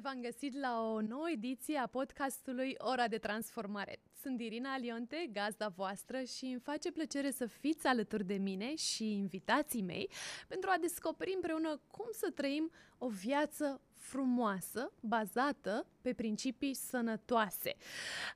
Bine v-am găsit la o nouă ediție a podcastului Ora de Transformare. Sunt Irina Alionte, gazda voastră și îmi face plăcere să fiți alături de mine și invitații mei pentru a descoperi împreună cum să trăim o viață frumoasă, bazată pe principii sănătoase.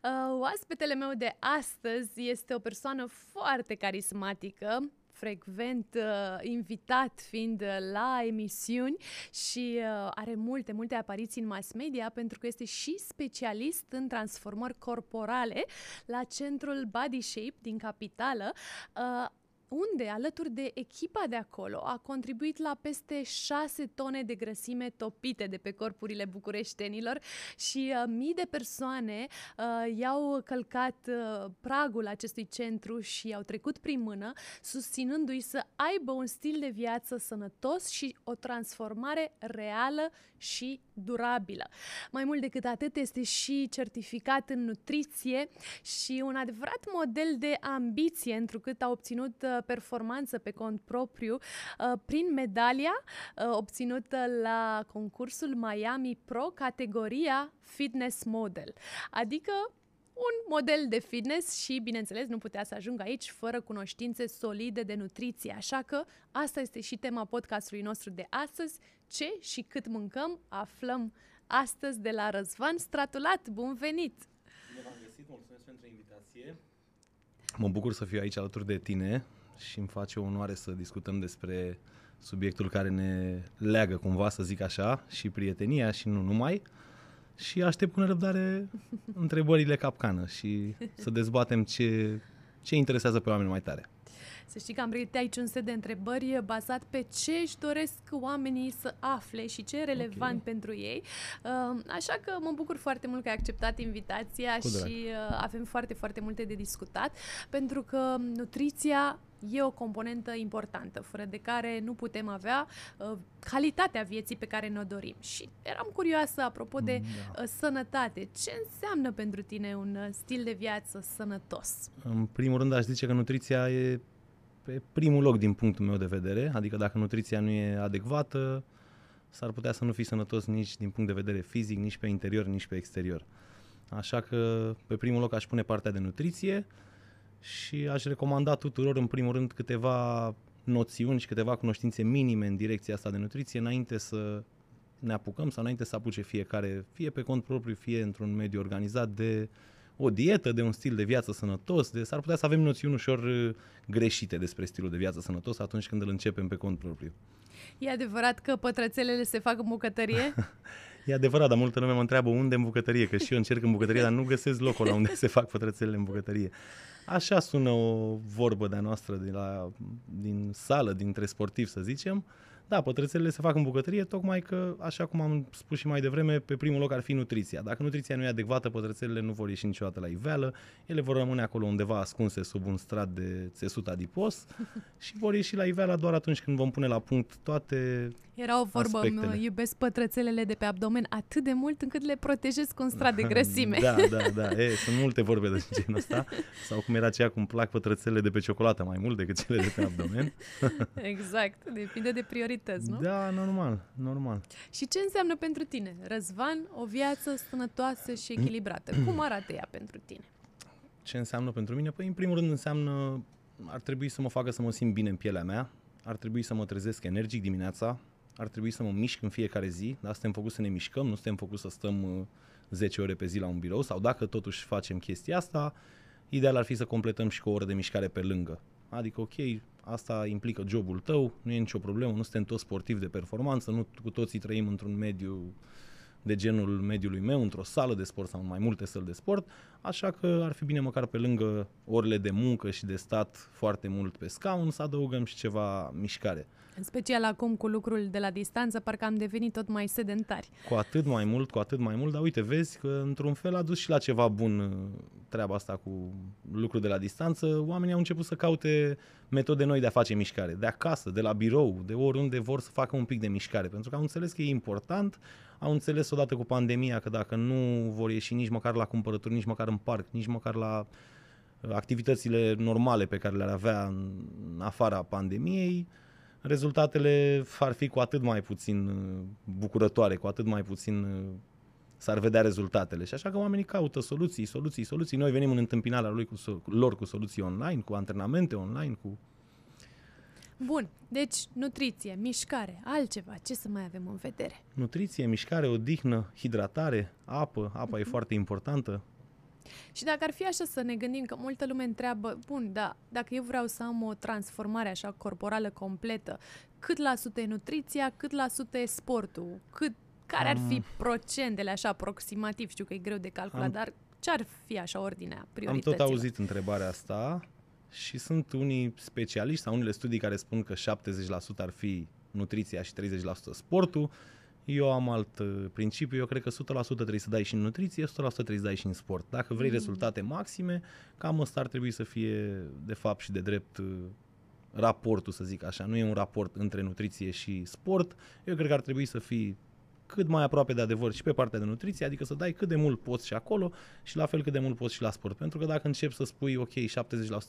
Uh, oaspetele meu de astăzi este o persoană foarte carismatică, frecvent uh, invitat fiind uh, la emisiuni și uh, are multe, multe apariții în mass media pentru că este și specialist în transformări corporale la centrul Body Shape din capitală. Uh, unde, alături de echipa de acolo, a contribuit la peste 6 tone de grăsime topite de pe corpurile bucureștenilor și uh, mii de persoane uh, i-au călcat uh, pragul acestui centru și i-au trecut prin mână, susținându-i să aibă un stil de viață sănătos și o transformare reală și durabilă. Mai mult decât atât, este și certificat în nutriție și un adevărat model de ambiție, întrucât a obținut uh, performanță pe cont propriu uh, prin medalia uh, obținută la concursul Miami Pro categoria Fitness Model. Adică un model de fitness și, bineînțeles, nu putea să ajungă aici fără cunoștințe solide de nutriție. Așa că asta este și tema podcastului nostru de astăzi. Ce și cât mâncăm, aflăm astăzi de la Răzvan Stratulat. Bun venit! Bine v-am găsit, mulțumesc pentru invitație. Mă bucur să fiu aici alături de tine și îmi face onoare să discutăm despre subiectul care ne leagă cumva, să zic așa, și prietenia și nu numai. Și aștept cu nerăbdare întrebările capcană și să dezbatem ce, ce interesează pe oameni mai tare. Să știi că am pregătit aici un set de întrebări bazat pe ce își doresc oamenii să afle și ce e relevant okay. pentru ei. Uh, așa că mă bucur foarte mult că ai acceptat invitația Cu și uh, avem foarte, foarte multe de discutat, pentru că nutriția e o componentă importantă, fără de care nu putem avea uh, calitatea vieții pe care ne-o dorim. Și eram curioasă, apropo de da. uh, sănătate, ce înseamnă pentru tine un uh, stil de viață sănătos? În primul rând aș zice că nutriția e pe primul loc din punctul meu de vedere, adică dacă nutriția nu e adecvată, s-ar putea să nu fii sănătos nici din punct de vedere fizic, nici pe interior, nici pe exterior. Așa că pe primul loc aș pune partea de nutriție și aș recomanda tuturor în primul rând câteva noțiuni și câteva cunoștințe minime în direcția asta de nutriție înainte să ne apucăm sau înainte să apuce fiecare, fie pe cont propriu, fie într-un mediu organizat de o dietă, de un stil de viață sănătos, de s-ar putea să avem noțiuni ușor uh, greșite despre stilul de viață sănătos atunci când îl începem pe cont propriu. E adevărat că pătrățelele se fac în bucătărie? e adevărat, dar multă lume mă întreabă unde în bucătărie, că și eu încerc în bucătărie, dar nu găsesc locul la unde se fac pătrățelele în bucătărie. Așa sună o vorbă de-a noastră de la, din sală, dintre sportivi, să zicem, da, pătrățelele se fac în bucătărie, tocmai că, așa cum am spus și mai devreme, pe primul loc ar fi nutriția. Dacă nutriția nu e adecvată, pătrățelele nu vor ieși niciodată la iveală, ele vor rămâne acolo undeva ascunse sub un strat de țesut adipos și vor ieși la iveală doar atunci când vom pune la punct toate Era o vorbă, aspectele. iubesc pătrățelele de pe abdomen atât de mult încât le protejez cu un strat de grăsime. da, da, da, e, sunt multe vorbe de genul ăsta, sau cum era aceea cum plac pătrățelele de pe ciocolată mai mult decât cele de pe abdomen. exact, depinde de priorități priorități, nu? Da, normal, normal. Și ce înseamnă pentru tine, Răzvan, o viață sănătoasă și echilibrată? Cum arată ea pentru tine? Ce înseamnă pentru mine? Păi, în primul rând, înseamnă, ar trebui să mă facă să mă simt bine în pielea mea, ar trebui să mă trezesc energic dimineața, ar trebui să mă mișc în fiecare zi, dar suntem făcuți să ne mișcăm, nu suntem făcuți să stăm 10 uh, ore pe zi la un birou, sau dacă totuși facem chestia asta, ideal ar fi să completăm și cu o oră de mișcare pe lângă. Adică, ok, asta implică jobul tău, nu e nicio problemă, nu suntem toți sportivi de performanță, nu cu toții trăim într-un mediu de genul mediului meu, într-o sală de sport sau în mai multe săli de sport, așa că ar fi bine măcar pe lângă orele de muncă și de stat foarte mult pe scaun să adăugăm și ceva mișcare. În special acum cu lucrul de la distanță, parcă am devenit tot mai sedentari. Cu atât mai mult, cu atât mai mult, dar uite, vezi că într-un fel a dus și la ceva bun uh, treaba asta cu lucrul de la distanță. Oamenii au început să caute metode noi de a face mișcare, de acasă, de la birou, de oriunde vor să facă un pic de mișcare, pentru că au înțeles că e important, au înțeles odată cu pandemia că dacă nu vor ieși nici măcar la cumpărături, nici măcar în parc, nici măcar la uh, activitățile normale pe care le-ar avea în afara pandemiei, rezultatele ar fi cu atât mai puțin uh, bucurătoare, cu atât mai puțin uh, s-ar vedea rezultatele. Și așa că oamenii caută soluții, soluții, soluții. Noi venim în întâmpinarea lui cu, lor cu soluții online, cu antrenamente online, cu... Bun, deci nutriție, mișcare, altceva, ce să mai avem în vedere? Nutriție, mișcare, odihnă, hidratare, apă, apa mm-hmm. e mhm. foarte importantă. Și dacă ar fi așa să ne gândim că multă lume întreabă, bun, da, dacă eu vreau să am o transformare așa corporală completă, cât la sută e nutriția, cât la sută e sportul, cât, care ar fi procentele așa aproximativ? Știu că e greu de calculat, am, dar ce ar fi așa ordinea priorităților? Am tot auzit întrebarea asta și sunt unii specialiști sau unele studii care spun că 70% ar fi nutriția și 30% sportul. Eu am alt uh, principiu, eu cred că 100% trebuie să dai și în nutriție, 100% trebuie să dai și în sport. Dacă vrei mm. rezultate maxime, cam ăsta ar trebui să fie de fapt și de drept uh, raportul, să zic așa. Nu e un raport între nutriție și sport. Eu cred că ar trebui să fii cât mai aproape de adevăr și pe partea de nutriție, adică să dai cât de mult poți și acolo și la fel cât de mult poți și la sport. Pentru că dacă încep să spui, ok, 70%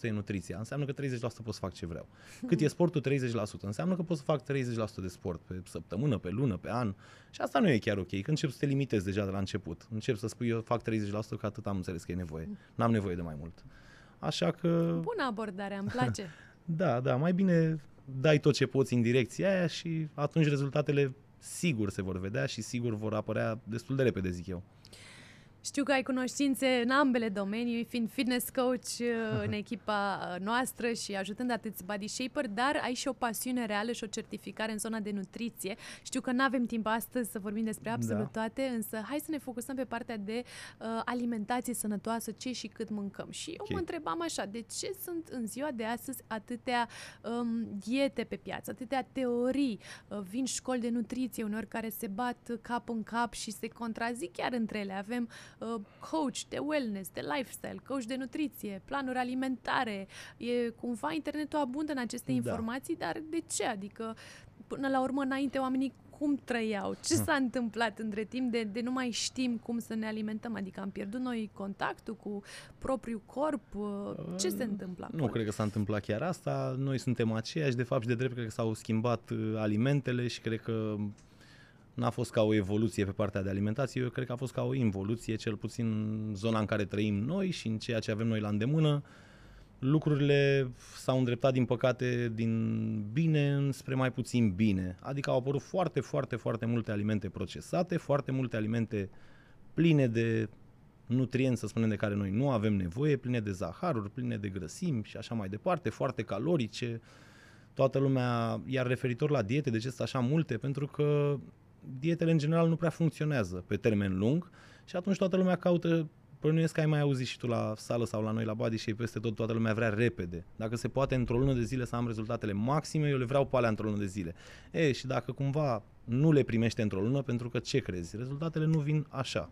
e nutriția, înseamnă că 30% pot să fac ce vreau. Cât e sportul? 30%. Înseamnă că pot să fac 30% de sport pe săptămână, pe lună, pe an. Și asta nu e chiar ok. Când încep să te limitezi deja de la început, încep să spui, eu fac 30% că atât am înțeles că e nevoie. N-am nevoie de mai mult. Așa că... Bună abordare, îmi place. da, da, mai bine dai tot ce poți în direcția aia și atunci rezultatele sigur se vor vedea și sigur vor apărea destul de repede, zic eu. Știu că ai cunoștințe în ambele domenii, fiind fitness coach uh, în echipa uh, noastră și ajutând atâți body shaper, dar ai și o pasiune reală și o certificare în zona de nutriție. Știu că nu avem timp astăzi să vorbim despre absolut da. toate, însă hai să ne focusăm pe partea de uh, alimentație sănătoasă, ce și cât mâncăm. Și eu okay. mă întrebam așa, de ce sunt în ziua de astăzi atâtea um, diete pe piață, atâtea teorii, uh, vin școli de nutriție uneori care se bat cap în cap și se contrazic chiar între ele. Avem Uh, coach de wellness, de lifestyle, coach de nutriție, planuri alimentare. E cumva internetul abundă în aceste da. informații, dar de ce? Adică, până la urmă, înainte, oamenii cum trăiau, ce hm. s-a întâmplat între timp de, de nu mai știm cum să ne alimentăm, adică am pierdut noi contactul cu propriul corp, uh, ce se întâmplă Nu cred că s-a întâmplat chiar asta, noi suntem aceiași, de fapt și de drept cred că s-au schimbat alimentele și cred că n-a fost ca o evoluție pe partea de alimentație, eu cred că a fost ca o involuție, cel puțin în zona în care trăim noi și în ceea ce avem noi la îndemână. Lucrurile s-au îndreptat, din păcate, din bine spre mai puțin bine. Adică au apărut foarte, foarte, foarte multe alimente procesate, foarte multe alimente pline de nutrienți, să spunem, de care noi nu avem nevoie, pline de zaharuri, pline de grăsimi și așa mai departe, foarte calorice. Toată lumea, iar referitor la diete, de ce sunt așa multe? Pentru că dietele în general nu prea funcționează pe termen lung și atunci toată lumea caută Bănuiesc că ai mai auzit și tu la sală sau la noi la body și peste tot toată lumea vrea repede. Dacă se poate într-o lună de zile să am rezultatele maxime, eu le vreau pe alea într-o lună de zile. E, și dacă cumva nu le primește într-o lună, pentru că ce crezi? Rezultatele nu vin așa.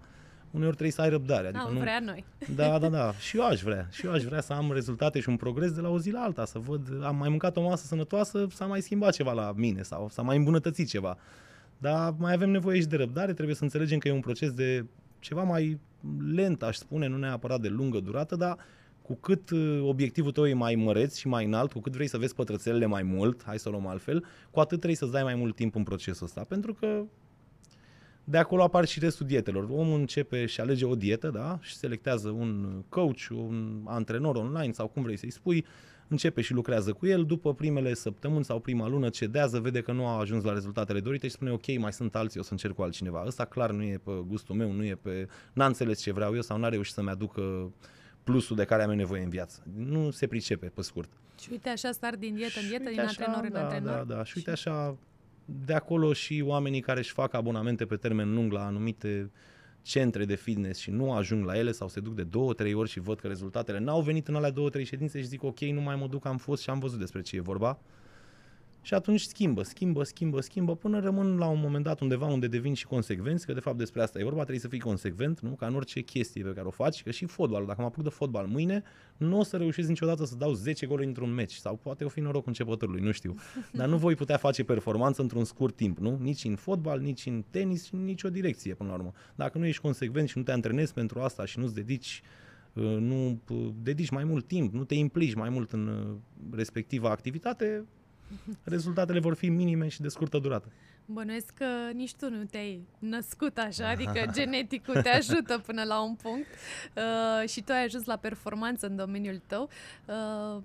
Uneori trebuie să ai răbdare. Adică nu vrea noi. Da, da, da. Și eu aș vrea. Și eu aș vrea să am rezultate și un progres de la o zi la alta. Să văd, am mai mâncat o masă sănătoasă, s-a mai schimbat ceva la mine sau s-a mai îmbunătățit ceva. Dar mai avem nevoie și de răbdare, trebuie să înțelegem că e un proces de ceva mai lent, aș spune, nu neapărat de lungă durată, dar cu cât uh, obiectivul tău e mai măreț și mai înalt, cu cât vrei să vezi pătrățelele mai mult, hai să o luăm altfel, cu atât trebuie să-ți dai mai mult timp în procesul ăsta. Pentru că de acolo apar și restul dietelor. Omul începe și alege o dietă, da? Și selectează un coach, un antrenor online sau cum vrei să-i spui, începe și lucrează cu el, după primele săptămâni sau prima lună cedează, vede că nu a ajuns la rezultatele dorite și spune ok, mai sunt alții, o să încerc cu altcineva. Ăsta clar nu e pe gustul meu, nu e pe... n-a înțeles ce vreau eu sau n-a reușit să-mi aducă plusul de care am nevoie în viață. Nu se pricepe, pe scurt. Și uite așa star din dietă în dietă, din așa, antrenor da, în antrenor. Da, da, și uite așa, de acolo și oamenii care își fac abonamente pe termen lung la anumite centre de fitness și nu ajung la ele sau se duc de două, trei ori și văd că rezultatele n-au venit în alea două, trei ședințe și zic ok, nu mai mă duc, am fost și am văzut despre ce e vorba. Și atunci schimbă, schimbă, schimbă, schimbă, până rămân la un moment dat undeva unde devin și consecvenți, că de fapt despre asta e vorba, trebuie să fii consecvent, nu? Ca în orice chestie pe care o faci, că și fotbalul, dacă mă apuc de fotbal mâine, nu o să reușesc niciodată să dau 10 goluri într-un meci, sau poate o fi noroc începătorului, nu știu. Dar nu voi putea face performanță într-un scurt timp, nu? Nici în fotbal, nici în tenis, nici o direcție până la urmă. Dacă nu ești consecvent și nu te antrenezi pentru asta și nu-ți dedici uh, nu uh, dedici mai mult timp, nu te implici mai mult în uh, respectiva activitate, rezultatele vor fi minime și de scurtă durată. Bănuiesc că nici tu nu te-ai născut așa, adică geneticul te ajută până la un punct uh, și tu ai ajuns la performanță în domeniul tău. Uh,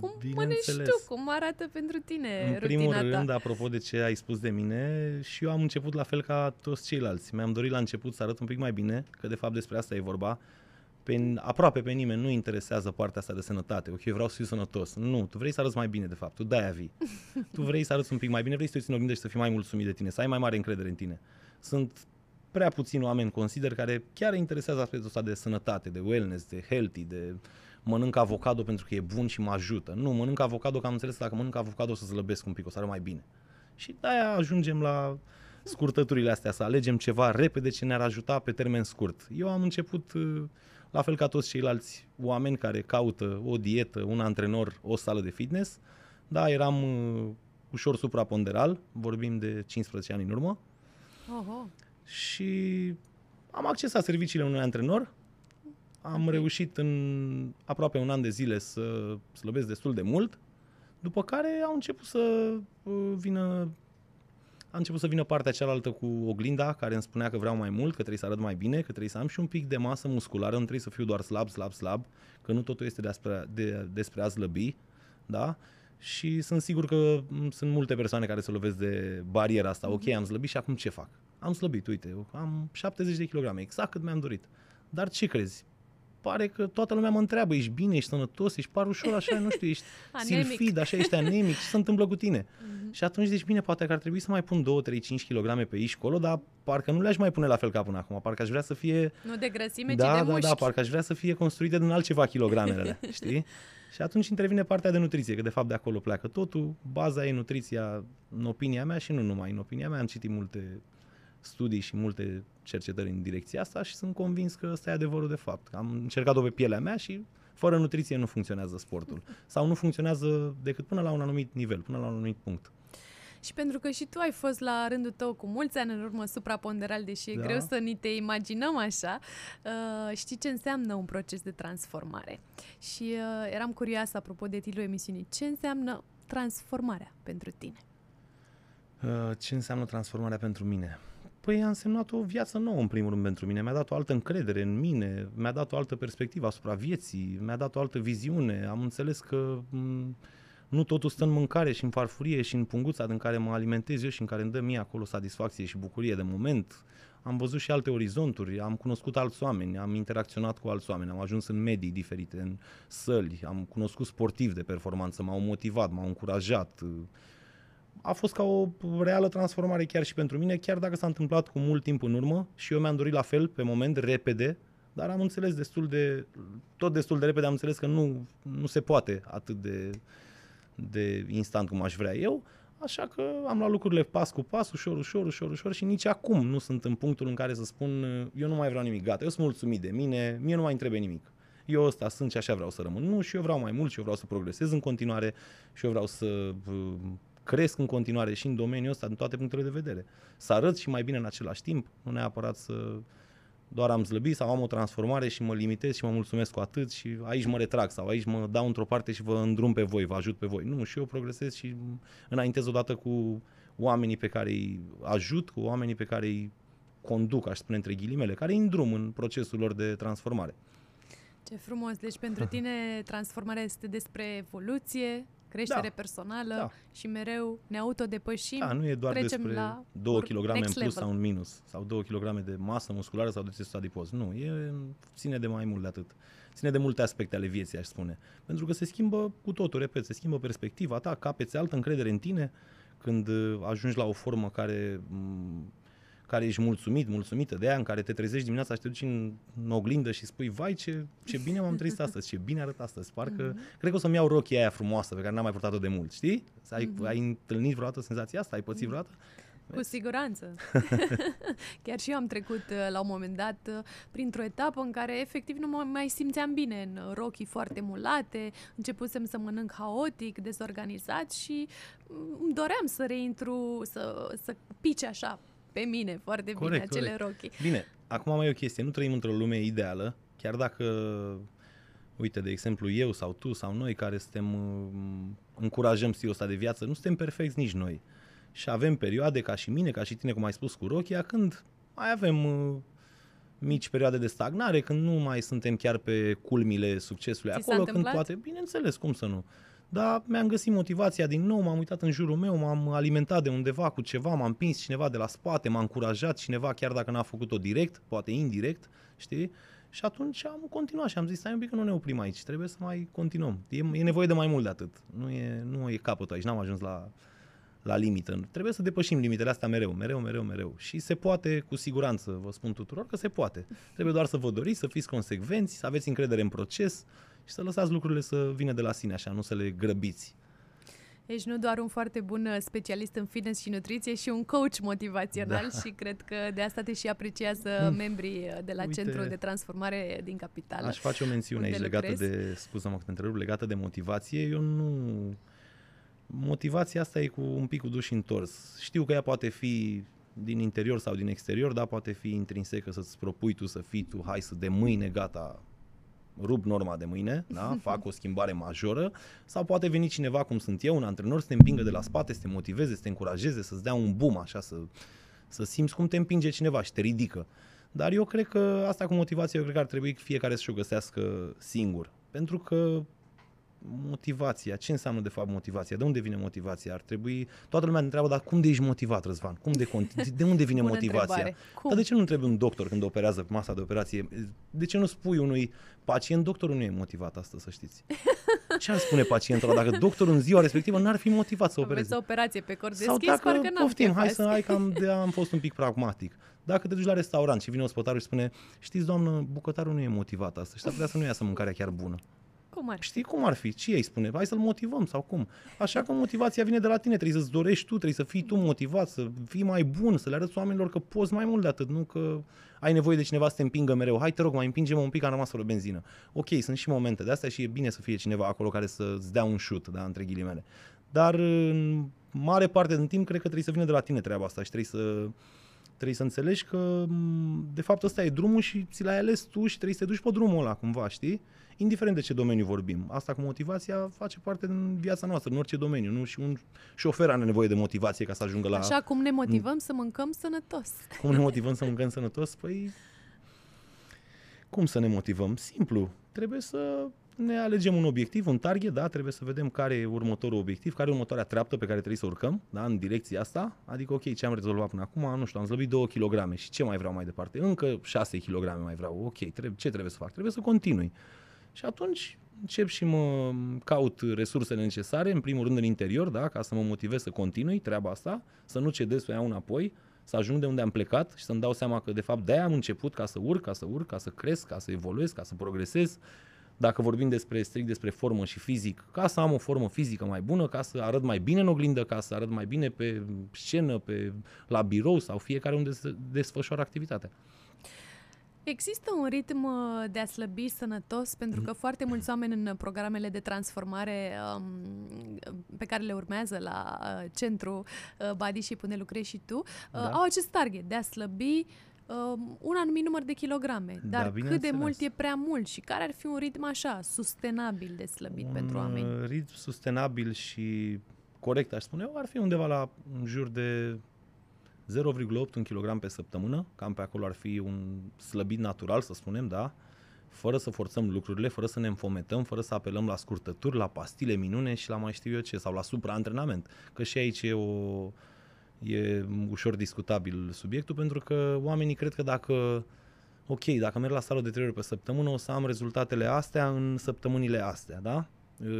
cum mănânci tu? Cum arată pentru tine În primul rutina rând, ta? apropo de ce ai spus de mine, și eu am început la fel ca toți ceilalți. Mi-am dorit la început să arăt un pic mai bine, că de fapt despre asta e vorba. Pe, aproape pe nimeni nu interesează partea asta de sănătate. Ok, eu vreau să fiu sănătos. Nu, tu vrei să arăți mai bine, de fapt. Tu de-aia vii. tu vrei să arăți un pic mai bine, vrei să te uiți în oglindă și să fii mai mulțumit de tine, să ai mai mare încredere în tine. Sunt prea puțini oameni, consider, care chiar interesează aspectul ăsta de sănătate, de wellness, de healthy, de mănânc avocado pentru că e bun și mă ajută. Nu, mănânc avocado că am înțeles că dacă mănânc avocado o să slăbesc un pic, o să arăt mai bine. Și de-aia ajungem la scurtăturile astea, să alegem ceva repede ce ne-ar ajuta pe termen scurt. Eu am început, uh, la fel ca toți ceilalți oameni care caută o dietă, un antrenor, o sală de fitness. Da, eram uh, ușor supraponderal, vorbim de 15 ani în urmă, Oho. și am accesat serviciile unui antrenor. Am Ok. reușit în aproape un an de zile să slăbesc destul de mult, după care au început să uh, vină a început să vină partea cealaltă cu oglinda, care îmi spunea că vreau mai mult, că trebuie să arăt mai bine, că trebuie să am și un pic de masă musculară, nu trebuie să fiu doar slab, slab, slab, că nu totul este despre, de, despre a slăbi, da? Și sunt sigur că m, sunt multe persoane care se lovesc de bariera asta. Ok, am slăbit și acum ce fac? Am slăbit, uite, eu am 70 de kilograme, exact cât mi-am dorit. Dar ce crezi? Pare că toată lumea mă întreabă, ești bine, ești sănătos, ești par ușor așa, nu știu, ești Anemic. silfid, așa, ești anemic, ce se întâmplă cu tine? Și atunci zici, bine, poate că ar trebui să mai pun 2, 3, 5 kg pe aici colo, dar parcă nu le-aș mai pune la fel ca până acum, parcă aș vrea să fie Nu de grăsime, da, ci de da, mușchi. da, parcă aș vrea să fie construite din altceva kilogramele alea, știi? Și atunci intervine partea de nutriție, că de fapt de acolo pleacă totul. Baza e nutriția, în opinia mea și nu numai în opinia mea. Am citit multe studii și multe cercetări în direcția asta și sunt convins că ăsta e adevărul de fapt. Am încercat-o pe pielea mea și fără nutriție nu funcționează sportul. Sau nu funcționează decât până la un anumit nivel, până la un anumit punct. Și pentru că și tu ai fost la rândul tău cu mulți ani în urmă supraponderal, deși e Da. greu să ni te imaginăm așa, uh, știi ce înseamnă un proces de transformare. Și uh, eram curioasă, apropo de titlul emisiunii, ce înseamnă transformarea pentru tine? Uh, Ce înseamnă transformarea pentru mine? Păi a însemnat o viață nouă în primul rând pentru mine, mi-a dat o altă încredere în mine, mi-a dat o altă perspectivă asupra vieții, mi-a dat o altă viziune, am înțeles că m, nu totul stă în mâncare și în farfurie și în punguța din care mă alimentez eu și în care îmi dă mie acolo satisfacție și bucurie de moment. Am văzut și alte orizonturi, am cunoscut alți oameni, am interacționat cu alți oameni, am ajuns în medii diferite, în săli, am cunoscut sportivi de performanță, m-au motivat, m-au încurajat, a fost ca o reală transformare chiar și pentru mine, chiar dacă s-a întâmplat cu mult timp în urmă și eu mi-am dorit la fel, pe moment, repede, dar am înțeles destul de, tot destul de repede am înțeles că nu, nu se poate atât de, de instant cum aș vrea eu, așa că am luat lucrurile pas cu pas, ușor, ușor, ușor, ușor și nici acum nu sunt în punctul în care să spun eu nu mai vreau nimic, gata, eu sunt mulțumit de mine, mie nu mai îmi trebuie nimic. Eu ăsta sunt și așa vreau să rămân. Nu, și eu vreau mai mult și eu vreau să progresez în continuare și eu vreau să uh, cresc în continuare și în domeniul ăsta, din toate punctele de vedere. Să arăt și mai bine în același timp, nu neapărat să doar am slăbit sau am o transformare și mă limitez și mă mulțumesc cu atât și aici mă retrag sau aici mă dau într-o parte și vă îndrum pe voi, vă ajut pe voi. Nu, și eu progresez și înaintez odată cu oamenii pe care îi ajut, cu oamenii pe care îi conduc, aș spune între ghilimele, care îi îndrum în procesul lor de transformare. Ce frumos! Deci pentru tine transformarea este despre evoluție, creștere Da. personală Da. și mereu ne autodepășim. Da, nu e doar trecem despre la 2 ur- kg în next plus level. sau în minus, sau 2 kg de masă musculară sau de țesut adipos. Nu, e, ține de mai mult de atât. Ține de multe aspecte ale vieții, aș spune. Pentru că se schimbă cu totul, repet, se schimbă perspectiva ta, capeți altă încredere în tine când uh, ajungi la o formă care m, care ești mulțumit, mulțumită de ea, în care te trezești dimineața și te duci în, în oglindă și spui, vai, ce, ce bine m-am trezit astăzi, ce bine arăt astăzi. Parcă, cred că o să-mi iau rochia aia frumoasă pe care n-am mai purtat-o de mult, știi? Ai, ai întâlnit vreodată senzația asta? Ai pățit vreodată? Cu siguranță. Chiar și eu am trecut uh, la un moment dat uh, printr-o etapă în care efectiv nu mă mai simțeam bine în uh, rochii foarte mulate, începusem să mănânc haotic, dezorganizat și mm, îmi doream să reintru, să, să pice așa pe mine foarte bine Corect, acele corect. rochii. Bine, acum mai e o chestie. Nu trăim într-o lume ideală, chiar dacă uite, de exemplu, eu sau tu sau noi care suntem, uh, încurajăm stilul ăsta de viață, nu suntem perfecți nici noi. Și avem perioade, ca și mine, ca și tine, cum ai spus cu Rochia, când mai avem uh, mici perioade de stagnare, când nu mai suntem chiar pe culmile succesului Ți s-a acolo, când întâmplat? poate, bineînțeles, cum să nu. Dar mi-am găsit motivația din nou, m-am uitat în jurul meu, m-am alimentat de undeva cu ceva, m-am împins cineva de la spate, m-a încurajat cineva, chiar dacă n-a făcut-o direct, poate indirect, știi? Și atunci am continuat și am zis, stai un pic că nu ne oprim aici, trebuie să mai continuăm. E, e nevoie de mai mult de atât. Nu e, nu e capătul aici, n-am ajuns la, la limită. Trebuie să depășim limitele astea mereu, mereu, mereu, mereu. Și se poate, cu siguranță, vă spun tuturor că se poate. Trebuie doar să vă doriți, să fiți consecvenți, să aveți încredere în proces și să lăsați lucrurile să vină de la sine așa, nu să le grăbiți. Ești nu doar un foarte bun uh, specialist în fitness și nutriție, și un coach motivațional Da. și cred că de asta te și apreciază Mm. membrii uh, de la Uite, Centrul de Transformare din Capitală. Aș face o mențiune unde aici legată lucrezi. de, scuză-mă că te întrerup, legată de motivație. Eu nu... Motivația asta e cu un pic cu duș întors. Știu că ea poate fi din interior sau din exterior, dar poate fi intrinsecă să-ți propui tu să fii tu, hai să de mâine, gata, rup norma de mâine, da? fac o schimbare majoră, sau poate veni cineva cum sunt eu, un antrenor, să te împingă de la spate, să te motiveze, să te încurajeze, să-ți dea un boom, așa, să, să simți cum te împinge cineva și te ridică. Dar eu cred că asta cu motivație, eu cred că ar trebui fiecare să-și o găsească singur. Pentru că motivația, ce înseamnă de fapt motivația? De unde vine motivația? Ar trebui, toată lumea ne întreabă, dar cum de ești motivat, Răzvan? Cum de, conti- de unde vine Bună motivația? întrebare. Cum? Dar de ce nu întrebi un doctor când operează pe masa de operație? De ce nu spui unui pacient, doctorul nu e motivat astăzi, să știți? Ce ar spune pacientul ăla dacă doctorul în ziua respectivă n-ar fi motivat să opereze? Aveți o operație pe cor Sau deschis, dacă, parcă n-am poftim, chef hai azi. să, hai că am, de, am fost un pic pragmatic. Dacă te duci la restaurant și vine ospătarul și spune, știți, doamnă, bucătarul nu e motivat astăzi și s-ar putea să nu iasă mâncarea chiar bună. Cum ar fi? Știi cum ar fi? Ce ei spune? Hai să-l motivăm sau cum? Așa că motivația vine de la tine, trebuie să-ți dorești tu, trebuie să fii tu motivat, să fii mai bun, să le arăți oamenilor că poți mai mult de atât, nu că ai nevoie de cineva să te împingă mereu. Hai, te rog, mai împinge-mă un pic, am rămas fără benzină. Ok, sunt și momente de astea și e bine să fie cineva acolo care să-ți dea un șut, da, între ghilimele. Dar în mare parte din timp cred că trebuie să vină de la tine treaba asta și trebuie să trebuie să înțelegi că m, de fapt ăsta e drumul și ți l-ai ales tu și trebuie să te duci pe drumul ăla cumva, știi? Indiferent de ce domeniu vorbim. Asta cu motivația face parte din viața noastră, în orice domeniu. Nu? Și un șofer are nevoie de motivație ca să ajungă la... Așa cum ne motivăm să mâncăm sănătos. Cum ne motivăm să mâncăm sănătos? Păi, cum să ne motivăm? Simplu. Trebuie să ne alegem un obiectiv, un target, da? Trebuie să vedem care e următorul obiectiv, care e următoarea treaptă pe care trebuie să urcăm, da? În direcția asta. Adică, ok, ce am rezolvat până acum? Nu știu, am slăbit 2 kg și ce mai vreau mai departe? Încă 6 kg mai vreau. Ok, trebuie, ce trebuie să fac? Trebuie să continui. Și atunci încep și mă caut resursele necesare, în primul rând în interior, da? Ca să mă motivez să continui treaba asta, să nu cedez, să o iau înapoi, să ajung de unde am plecat și să-mi dau seama că de fapt de-aia am început ca să urc, ca să urc, ca să cresc, ca să evoluez, ca să progresez. Dacă vorbim despre strict despre formă și fizic, ca să am o formă fizică mai bună, ca să arăt mai bine în oglindă, ca să arăt mai bine pe scenă, pe, la birou sau fiecare unde se desfășoară activitatea. Există un ritm uh, de a slăbi sănătos, pentru că foarte mulți oameni în programele de transformare um, pe care le urmează la uh, centru uh, Body și pune lucrezi și tu, uh, Da. au acest target de a slăbi um, un anumit număr de kilograme. Da, Dar cât de bineînțeles. mult e prea mult și care ar fi un ritm așa, sustenabil de slăbit un pentru oameni? uh, ritm sustenabil și corect, aș spune eu, ar fi undeva la în jur de 0,8 kg pe săptămână, cam pe acolo ar fi un slăbit natural, să spunem, da? Fără să forțăm lucrurile, fără să ne înfometăm, fără să apelăm la scurtături, la pastile minune și la mai știu eu ce, sau la supraantrenament. Că și aici e o e ușor discutabil subiectul, pentru că oamenii cred că dacă ok, dacă merg la sală de trei ori pe săptămână, o să am rezultatele astea în săptămânile astea, da?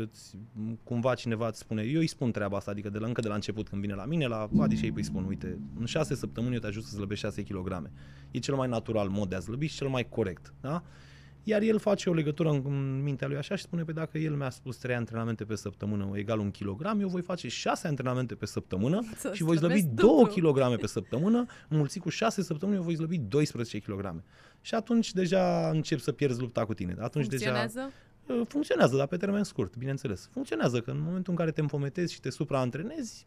Îți, cumva cineva îți spune, eu îi spun treaba asta, adică de la, încă de la început când vine la mine, la Body Shape îi spun, uite, în șase săptămâni eu te ajut să slăbești 6 kg. E cel mai natural mod de a slăbi și cel mai corect, da? Iar el face o legătură în- în mintea lui așa și spune, pe dacă el mi-a spus 3 antrenamente pe săptămână egal un kilogram, eu voi face 6 antrenamente pe săptămână Să și voi slăbi slăbesc 2 dublu. kg pe săptămână, înmulțit cu 6 săptămâni, eu voi slăbi 12 kg. Și atunci deja încep să pierzi lupta cu tine. Atunci Funcționează? deja Uh, funcționează, dar pe termen scurt, bineînțeles. Funcționează că în momentul în care te împometezi și te supraantrenezi,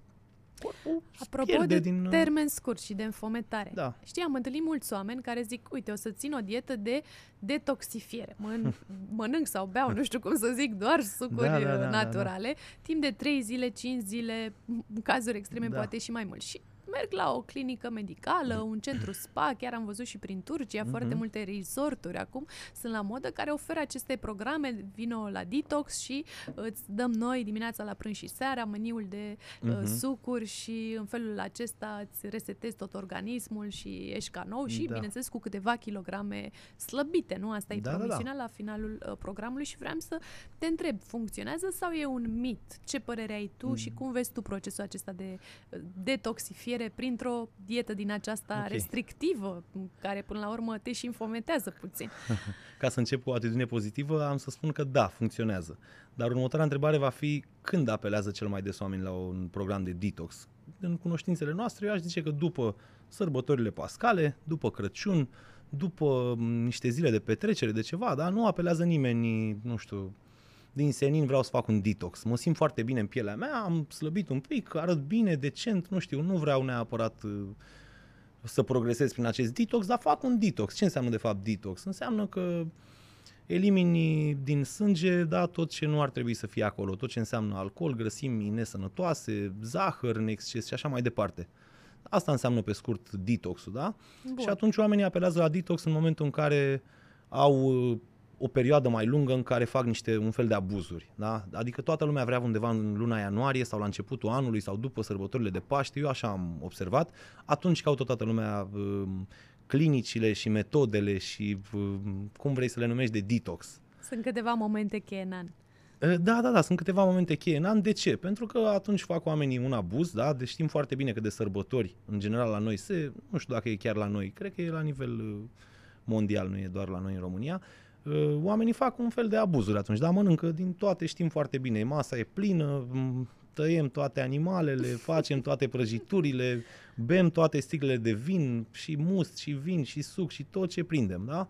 corpul Apropo pierde de din... uh, termen scurt și de înfometare. Da. Știi, am întâlnit mulți oameni care zic, uite, o să țin o dietă de detoxifiere. Mân- mănânc sau beau, nu știu cum să zic, doar sucuri Da, da, da, uh, da, naturale, timp de 3 zile, 5 zile, în cazuri extreme Da. poate și mai mult. Și merg la o clinică medicală, un centru spa, chiar am văzut și prin Turcia, foarte Mhm. multe resorturi acum sunt la modă care oferă aceste programe, vino la detox și îți dăm noi dimineața la prânz și seara meniul de uh, Mhm. sucuri și în felul acesta îți resetezi tot organismul și ești ca nou și, Da. bineînțeles, cu câteva kilograme slăbite, nu? Asta e Da, da, da. promisiunea la finalul uh, programului și vreau să te întreb, funcționează sau e un mit? Ce părere ai tu Mm. și cum vezi tu procesul acesta de uh, detoxifiere printr-o dietă din aceasta Ok. restrictivă, care până la urmă te și înfometează puțin? Ca să încep cu o atitudine pozitivă, am să spun că da, funcționează. Dar următoarea întrebare va fi când apelează cel mai des oameni la un program de detox? În cunoștințele noastre, eu aș zice că după sărbătorile pascale, după Crăciun, după m, niște zile de petrecere, de ceva, dar nu apelează nimeni, nu știu, din senin vreau să fac un detox. Mă simt foarte bine în pielea mea, am slăbit un pic, arăt bine, decent, nu știu, nu vreau neapărat uh, să progresez prin acest detox, dar fac un detox. Ce înseamnă de fapt detox? Înseamnă că elimini din sânge da, tot ce nu ar trebui să fie acolo, tot ce înseamnă alcool, grăsimi nesănătoase, zahăr în exces și așa mai departe. Asta înseamnă pe scurt detoxul, da? Bun. Și atunci oamenii apelează la detox în momentul în care au uh, o perioadă mai lungă în care fac niște un fel de abuzuri. Da? Adică toată lumea vrea undeva în luna ianuarie sau la începutul anului sau după sărbătorile de Paște, eu așa am observat, atunci caută toată lumea uh, clinicile și metodele și uh, cum vrei să le numești de detox. Sunt câteva momente cheie în an. Uh, Da, da, da, sunt câteva momente cheie în an. De ce? Pentru că atunci fac oamenii un abuz, da? Deci știm foarte bine că de sărbători, în general la noi se, nu știu dacă e chiar la noi, cred că e la nivel uh, mondial, nu e doar la noi în România, uh, oamenii fac un fel de abuzuri atunci, da, mănâncă din toate, știm foarte bine, masa e plină, m, tăiem toate animalele, facem toate prăjiturile, bem toate sticlele de vin și must și vin și suc și tot ce prindem, da?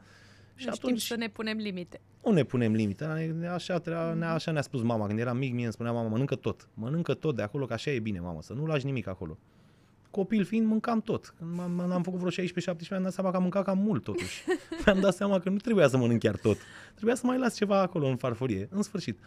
Și nu știm să ne punem limite. nu ne punem limite. Așa, treia, ne, așa ne-a spus mama. Când eram mic, mie îmi spunea mama, mănâncă tot. Mănâncă tot de acolo, că așa e bine, mamă, să nu lași nimic acolo. Copil fiind, mâncam tot. Când m-am, am făcut vreo 16-17 ani, mi-am dat seama că am mâncat cam mult totuși. mi-am dat seama că nu trebuia să mănânc chiar tot. Trebuia să mai las ceva acolo în farfurie. În sfârșit.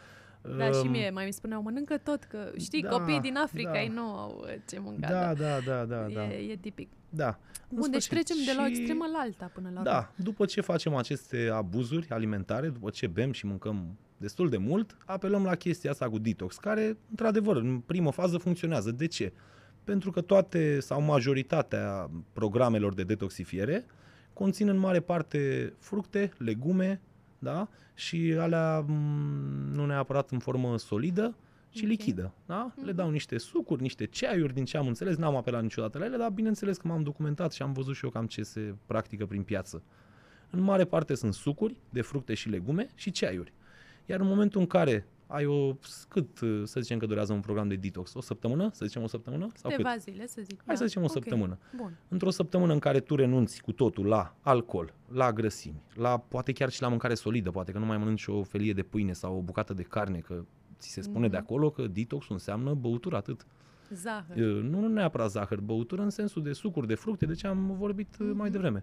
Da, și Um, mie mai mi spuneau, mănâncă tot, că știi, da, copiii din Africa da. ei nu au uh, ce mânca. Da, da, da, da, da. E, e tipic. da. În Bun, deci sfârșit. trecem de la o Și- extremă la alta până la urmă. Da, după ce facem aceste abuzuri alimentare, după ce bem și mâncăm destul de mult, apelăm la chestia asta cu detox, care, într-adevăr, în primă fază funcționează. De ce? Pentru că toate sau majoritatea programelor de detoxifiere conțin în mare parte fructe, legume, da? Și alea m, nu neapărat în formă solidă, ci Ok. lichidă. Da? Le Mhm. dau niște sucuri, niște ceaiuri, din ce am înțeles, n-am apelat niciodată la ele, dar bineînțeles că m-am documentat și am văzut și eu cam ce se practică prin piață. În mare parte sunt sucuri de fructe și legume și ceaiuri. Iar în momentul în care ai o, cât uh, să zicem că durează un program de detox? O săptămână? Să zicem o săptămână? Sau cât? Câteva zile, să zic. Hai da. să zicem o Ok, săptămână. Bun. Într-o săptămână în care tu renunți cu totul la alcool, la grăsimi, la poate chiar și la mâncare solidă, poate că nu mai mănânci o felie de pâine sau o bucată de carne, că ți se spune de Mhm. acolo că detoxul înseamnă băutură atât. Zahăr. Uh, Nu, nu neapărat zahăr, băutură în sensul de sucuri, de fructe, de ce am vorbit uh, mai Mhm. devreme.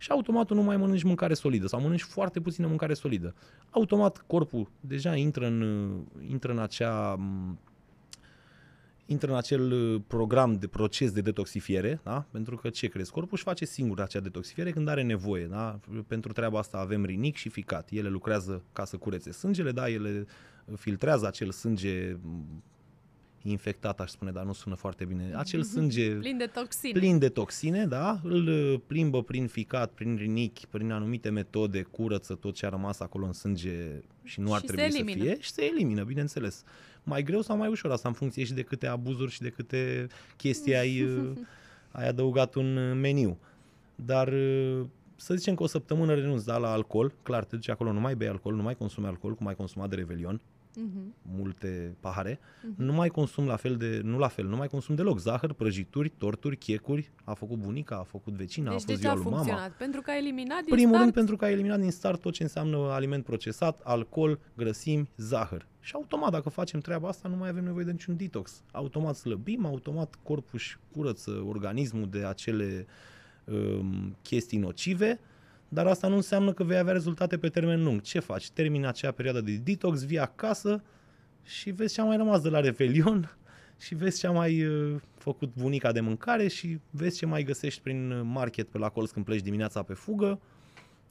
Și automat tu nu mai mănânci mâncare solidă sau mănânci foarte puțină mâncare solidă. Automat corpul deja intră în, uh, intră în acea m, intră în acel uh, program de proces de detoxifiere, da? pentru că ce crezi? Corpul își face singur acea detoxifiere când are nevoie. Da? Pentru treaba asta avem rinic și ficat. Ele lucrează ca să curețe sângele, da? ele filtrează acel sânge m, infectat, aș spune, dar nu sună foarte bine. Acel sânge Plin de toxine. plin de toxine, da? Îl uh, plimbă prin ficat, prin rinichi, prin anumite metode, curăță tot ce a rămas acolo în sânge și nu ar Și se trebui să elimină. fie și se elimină, bineînțeles. Mai greu sau mai ușor, asta în funcție și de câte abuzuri și de câte chestii ai, uh, ai adăugat un uh, meniu. Dar uh, să zicem că o săptămână renunți da, la alcool, clar, te duci acolo, nu mai bei alcool, nu mai consumi alcool, cum ai consumat de Revelion, uh-huh. multe pahare, uh-huh. nu mai consum la fel de, nu la fel, nu mai consum deloc zahăr, prăjituri, torturi, checuri, a făcut bunica, a făcut vecina, deci a fost de ce ziua a lui funcționat? mama. Pentru că a eliminat din Primul start... rând pentru că a eliminat din start tot ce înseamnă aliment procesat, alcool, grăsimi, zahăr. Și automat, dacă facem treaba asta, nu mai avem nevoie de niciun detox. Automat slăbim, automat corpul își curăță organismul de acele um, chestii nocive, dar asta nu înseamnă că vei avea rezultate pe termen lung. Ce faci? Termini acea perioadă de detox, vii acasă și vezi ce a mai rămas de la Revelion și vezi ce a mai uh, făcut bunica de mâncare și vezi ce mai găsești prin market pe la colț când pleci dimineața pe fugă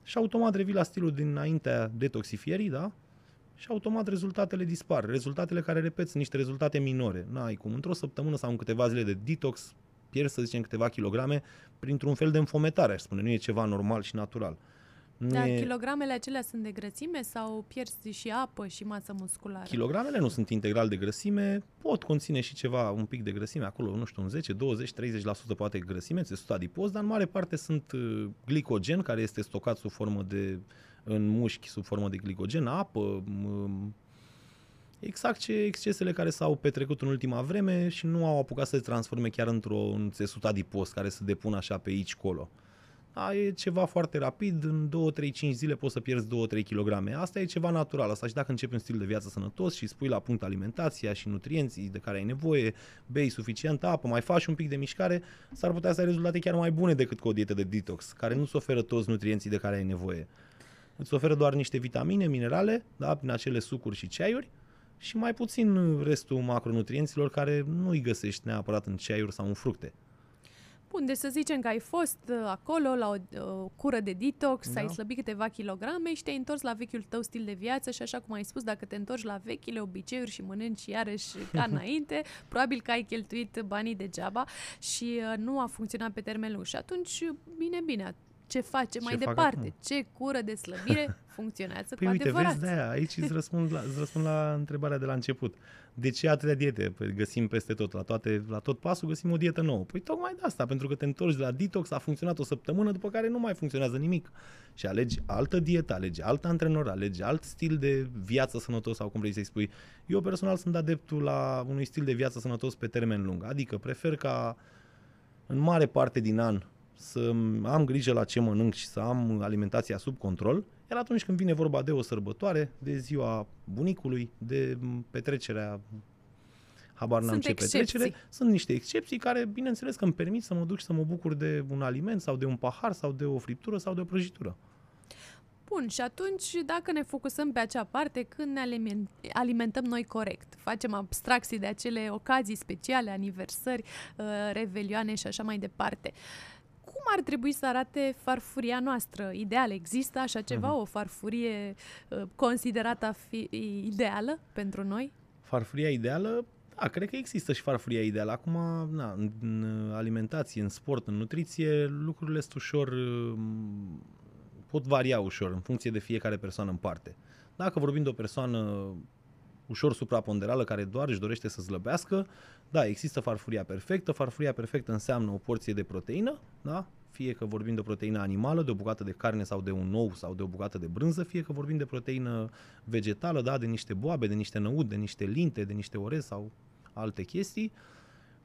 și automat revii la stilul dinaintea detoxifierii, da? Și automat rezultatele dispar. Rezultatele care, repet, sunt niște rezultate minore. N-ai cum. Într-o săptămână sau în câteva zile de detox, pierzi, să zicem, câteva kilograme printr-un fel de înfometare, aș spune. Nu e ceva normal și natural. Nu Dar e... kilogramele acelea sunt de grăsime sau pierzi și apă și masă musculară? Kilogramele nu sunt integral de grăsime, pot conține și ceva, un pic de grăsime, acolo, nu știu, un 10, 20, 30% poate grăsime, țesut adipos, dar în mare parte sunt uh, glicogen, care este stocat sub formă de, în mușchi, sub formă de glicogen, apă, m- exact ce excesele care s-au petrecut în ultima vreme și nu au apucat să se transforme chiar într-un țesut adipos care să depună așa pe aici, colo. Da, e ceva foarte rapid, în 2, 3, 5 zile poți să pierzi 2-3 kg. Asta e ceva natural, asta și dacă începi un stil de viață sănătos și spui la punct alimentația și nutrienții de care ai nevoie, bei suficientă apă, mai faci un pic de mișcare, s-ar putea să ai rezultate chiar mai bune decât cu o dietă de detox, care nu-ți oferă toți nutrienții de care ai nevoie. Îți oferă doar niște vitamine, minerale, da, prin acele sucuri și ceaiuri, și mai puțin restul macronutrienților care nu îi găsești neapărat în ceaiuri sau în fructe. Bun, deci să zicem că ai fost uh, acolo la o uh, cură de detox, Da. ai slăbit câteva kilograme și te-ai întors la vechiul tău stil de viață și așa cum ai spus, dacă te întorci la vechile obiceiuri și mănânci iarăși ca înainte, probabil că ai cheltuit banii degeaba și uh, nu a funcționat pe termen lung. Și atunci, bine, bine, ce facem mai fac departe? acum? Ce cură de slăbire funcționează Păi cu uite, adevărat? vezi, de-aia, aici îți răspund, la, îți răspund la întrebarea de la început. De ce atâtea diete? Păi găsim peste tot, la, toate, la tot pasul găsim o dietă nouă. Păi tocmai de asta, pentru că te întorci de la detox, a funcționat o săptămână, după care nu mai funcționează nimic. Și alegi altă dietă, alegi alt antrenor, alegi alt stil de viață sănătos sau cum vrei să-i spui. Eu personal sunt adeptul la unui stil de viață sănătos pe termen lung. Adică prefer ca în mare parte din an să am grijă la ce mănânc și să am alimentația sub control, iar atunci când vine vorba de o sărbătoare, de ziua bunicului, de m, petrecerea habar n-am Sunt ce excepții. petrecere, sunt niște excepții care, bineînțeles, că îmi permit să mă duc și să mă bucur de un aliment sau de un pahar sau de o friptură sau de o prăjitură. Bun, și atunci dacă ne focusăm pe acea parte, când ne aliment, alimentăm noi corect, facem abstracții de acele ocazii speciale, aniversări, uh, revelioane și așa mai departe, cum ar trebui să arate farfuria noastră? Ideal, există așa ceva, o farfurie uh, considerată a fi ideală pentru noi? Farfuria ideală, da, cred că există și farfuria ideală. Acum, na, în, în alimentație, în sport, în nutriție, lucrurile sunt ușor, um, pot varia ușor în funcție de fiecare persoană în parte. Dacă vorbim de o persoană ușor supraponderală care doar își dorește să slăbească, da, există farfuria perfectă. Farfuria perfectă înseamnă o porție de proteină, da? fie că vorbim de o proteină animală, de o bucată de carne sau de un ou sau de o bucată de brânză, fie că vorbim de proteină vegetală, da? de niște boabe, de niște năud, de niște linte, de niște orez sau alte chestii,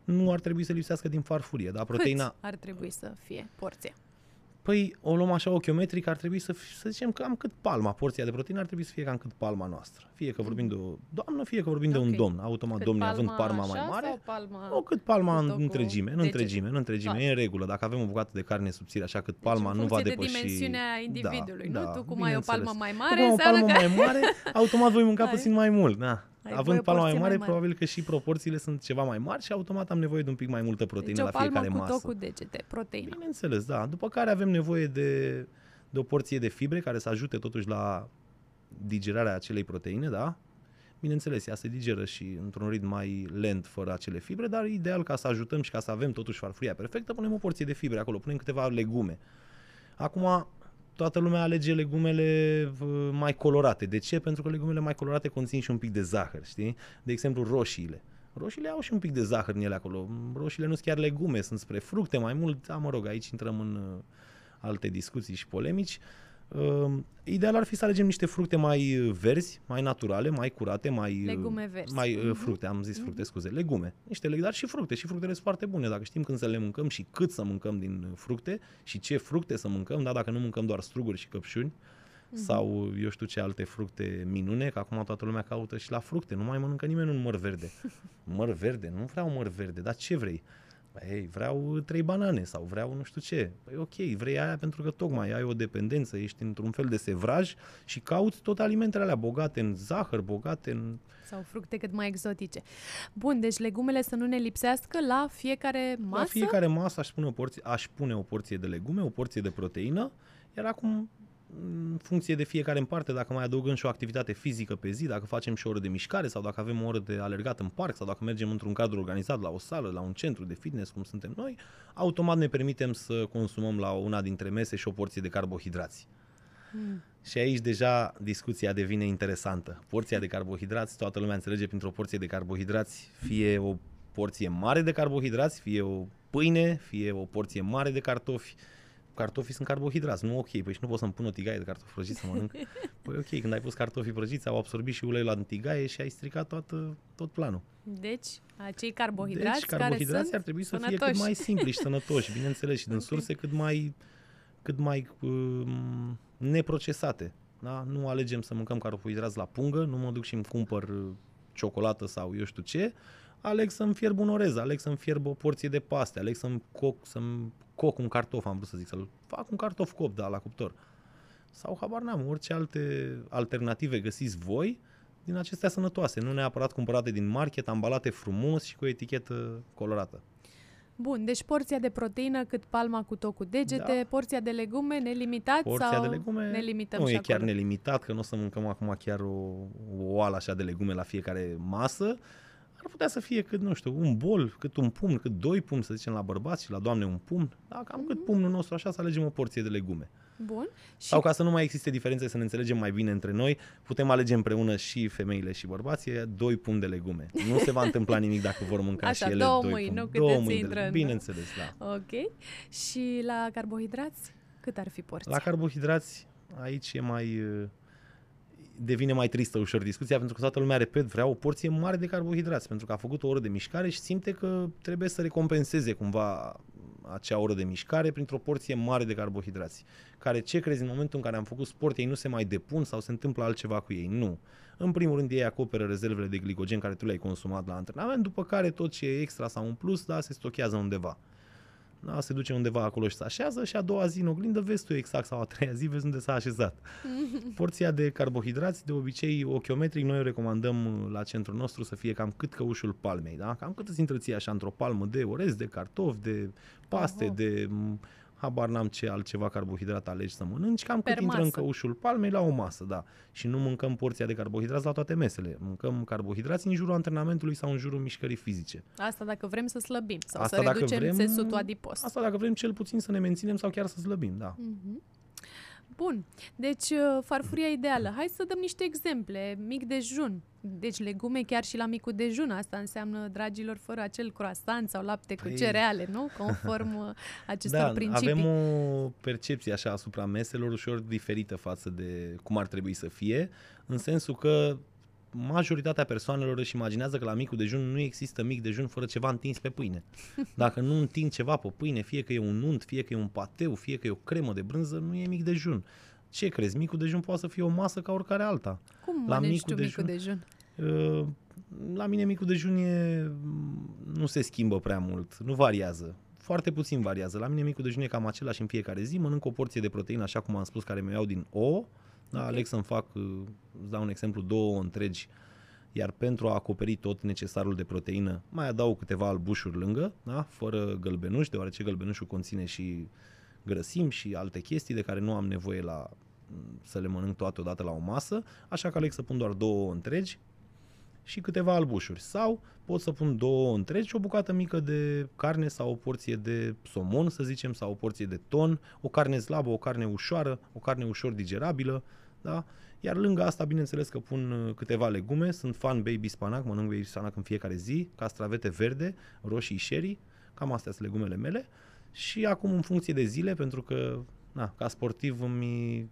nu ar trebui să lipsească din farfurie. Da? Proteina, Cât ar trebui să fie porția? Păi o luăm așa ochiometric, ar trebui să, fi- să zicem cam cât palma, porția de proteină ar trebui să fie cam cât palma noastră. Fie că vorbim de o doamnă, fie că vorbim de un Ok. domn. Automat, Cât domnii având palma palma mai așa mare, Sau palma... o cât palma cu în tot cu întregime, în degete? întregime, în întregime, Toată. e în regulă. Dacă avem o bucată de carne subțire, așa cât Deci, palma în nu va funcție depăși... de dimensiunea individului, da, nu? da, tu cum ai o palmă bineînțeles. mai Tu mare, cum ai o înseamnă palmă că... mai mare, automat voi mânca Ai. puțin mai mult, da. Ai voie Având o palma mai porție mare, mai mare. probabil că și proporțiile sunt ceva mai mari și automat am nevoie de un pic mai multă proteină Deci o la palmă fiecare cu masă. tot cu degete, proteină. Bineînțeles, da. După care avem nevoie de, de o porție de fibre care să ajute totuși la digerarea acelei proteine, da? Bineînțeles, ea se digeră și într-un ritm mai lent fără acele fibre, dar ideal ca să ajutăm și ca să avem totuși farfuria perfectă, punem o porție de fibre acolo, punem câteva legume. Acum, toată lumea alege legumele v- mai colorate. De ce? Pentru că legumele mai colorate conțin și un pic de zahăr, știi? De exemplu, roșiile. Roșiile au și un pic de zahăr în ele acolo. Roșiile nu sunt chiar legume, sunt spre fructe mai mult. Da, mă rog, aici intrăm în uh, alte discuții și polemici. Uh, ideal ar fi să alegem niște fructe mai verzi, mai naturale, mai curate, mai... Legume verzi. Mai uh, fructe, am zis fructe, scuze, legume. Niște legume, dar și fructe. Și fructele sunt foarte bune. Dacă știm când să le mâncăm și cât să mâncăm din fructe și ce fructe să mâncăm, da, dacă nu mâncăm doar struguri și căpșuni, sau eu știu ce alte fructe minune, că acum toată lumea caută și la fructe, nu mai mănâncă nimeni un măr verde. Măr verde, nu vreau măr verde, dar ce vrei? Ei, vreau trei banane sau vreau nu știu ce. Păi ok, vrei aia pentru că tocmai ai o dependență, ești într-un fel de sevraj și cauți tot alimentele alea bogate în zahăr, bogate în... Sau fructe cât mai exotice. Bun, deci legumele să nu ne lipsească la fiecare masă? La fiecare masă aș pune o porție, aș pune o porție de legume, o porție de proteină, iar acum în funcție de fiecare în parte, dacă mai adăugăm și o activitate fizică pe zi, dacă facem și o oră de mișcare sau dacă avem o oră de alergat în parc sau dacă mergem într-un cadru organizat la o sală, la un centru de fitness, cum suntem noi, automat ne permitem să consumăm la una dintre mese și o porție de carbohidrați. Mm. Și aici deja discuția devine interesantă. Porția de carbohidrați, toată lumea înțelege printr-o porție de carbohidrați, fie o porție mare de carbohidrați, fie o pâine, fie o porție mare de cartofi, cartofii sunt carbohidrați, nu ok, păi și nu pot să-mi pun o tigaie de cartofi prăjiți să mănânc. Păi ok, când ai pus cartofii prăjiți, au absorbit și uleiul la tigaie și ai stricat toată, tot planul. Deci, acei carbohidrați, deci, carbohidrați care ar trebui să sănătoși. fie cât mai simpli și sănătoși, bineînțeles, și din okay. surse cât mai, cât mai um, neprocesate. Da? Nu alegem să mâncăm carbohidrați la pungă, nu mă duc și îmi cumpăr uh, ciocolată sau eu știu ce, aleg să-mi fierb un orez, aleg să-mi fierb o porție de paste, aleg să-mi coc, să-mi coc un cartof, am vrut să zic, să-l fac un cartof cop, da, la cuptor. Sau habar n-am, orice alte alternative găsiți voi din acestea sănătoase, nu neapărat cumpărate din market, ambalate frumos și cu o etichetă colorată. Bun, deci porția de proteină cât palma cu tot cu degete, da. porția de legume nelimitat porția sau de legume ne limităm nu și e acolo? chiar nelimitat, că nu o să mâncăm acum chiar o, o oală așa de legume la fiecare masă, ar putea să fie cât, nu știu, un bol, cât un pumn, cât doi pumni, să zicem, la bărbați și la doamne un pumn. Da, cam mm-hmm. cât mhm. pumnul nostru, așa, să alegem o porție de legume. Bun. Și... Sau ca să nu mai existe diferențe, să ne înțelegem mai bine între noi, putem alege împreună și femeile și bărbații doi pumni de legume. Nu se va întâmpla nimic dacă vor mânca Așa, și ele două doi mâini, pumni. nu două mâini de legume. Bineînțeles, da. Ok. Și la carbohidrați, cât ar fi porția? La carbohidrați, aici e mai devine mai tristă ușor discuția pentru că toată lumea, repet, vrea o porție mare de carbohidrați pentru că a făcut o oră de mișcare și simte că trebuie să recompenseze cumva acea oră de mișcare printr-o porție mare de carbohidrați. Care ce crezi în momentul în care am făcut sport, ei nu se mai depun sau se întâmplă altceva cu ei? Nu. În primul rând ei acoperă rezervele de glicogen care tu le-ai consumat la antrenament, după care tot ce e extra sau un plus, da, se stochează undeva da, se duce undeva acolo și se așează și a doua zi în oglindă vezi tu exact sau a treia zi vezi unde s-a așezat. Porția de carbohidrați, de obicei ochiometric, noi o recomandăm la centrul nostru să fie cam cât căușul palmei, da? Cam cât îți intră ție așa într-o palmă de orez, de cartofi, de paste, uh-huh. de habar n-am ce altceva carbohidrat alegi să mănânci, cam per cât masă. intră în căușul palmei la o masă, da. Și nu mâncăm porția de carbohidrați la toate mesele. Mâncăm carbohidrați în jurul antrenamentului sau în jurul mișcării fizice. Asta dacă vrem să slăbim sau asta să reducem vrem, țesutul adipos. Asta dacă vrem cel puțin să ne menținem sau chiar să slăbim, da. Uh-huh. Bun. Deci, uh, farfuria ideală. Hai să dăm niște exemple. Mic dejun. Deci legume chiar și la micul dejun. Asta înseamnă, dragilor, fără acel croissant sau lapte păi... cu cereale, nu? Conform uh, acestor da, principii. avem o percepție așa asupra meselor ușor diferită față de cum ar trebui să fie, în sensul că majoritatea persoanelor își imaginează că la micul dejun nu există mic dejun fără ceva întins pe pâine. Dacă nu întind ceva pe pâine, fie că e un unt, fie că e un pateu, fie că e o cremă de brânză, nu e mic dejun. Ce crezi? Micul dejun poate să fie o masă ca oricare alta. Cum la micul tu dejun, micul dejun? Uh, la mine micul dejun e, nu se schimbă prea mult, nu variază. Foarte puțin variază. La mine micul dejun e cam același în fiecare zi. Mănânc o porție de proteină, așa cum am spus, care mi iau din ouă, da, okay. aleg să-mi fac, uh, îți dau un exemplu, două întregi, iar pentru a acoperi tot necesarul de proteină, mai adaug câteva albușuri lângă, da, fără gălbenuș, deoarece gălbenușul conține și grăsimi și alte chestii de care nu am nevoie la mm, să le mănânc toate odată la o masă, așa că aleg să pun doar două întregi și câteva albușuri. Sau pot să pun două întregi și o bucată mică de carne sau o porție de somon, să zicem, sau o porție de ton, o carne slabă, o carne ușoară, o carne ușor digerabilă, da? Iar lângă asta, bineînțeles că pun uh, câteva legume, sunt fan baby spanac, mănânc baby spanac în fiecare zi, castravete verde, roșii sherry, cam astea sunt legumele mele. Și acum în funcție de zile, pentru că na, ca sportiv îmi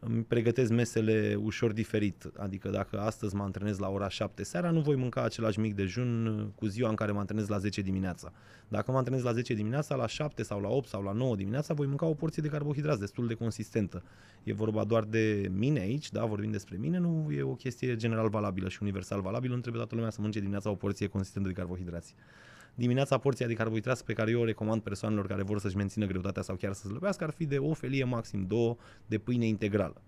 îmi pregătesc mesele ușor diferit. Adică dacă astăzi mă antrenez la ora 7 seara, nu voi mânca același mic dejun cu ziua în care mă antrenez la 10 dimineața. Dacă mă antrenez la 10 dimineața, la 7 sau la 8 sau la 9 dimineața, voi mânca o porție de carbohidrați destul de consistentă. E vorba doar de mine aici, da, vorbim despre mine, nu e o chestie general valabilă și universal valabilă, nu trebuie toată lumea să mănânce dimineața o porție consistentă de carbohidrați dimineața porția de carbohidrați pe care eu o recomand persoanelor care vor să-și mențină greutatea sau chiar să slăbească ar fi de o felie, maxim două, de pâine integrală.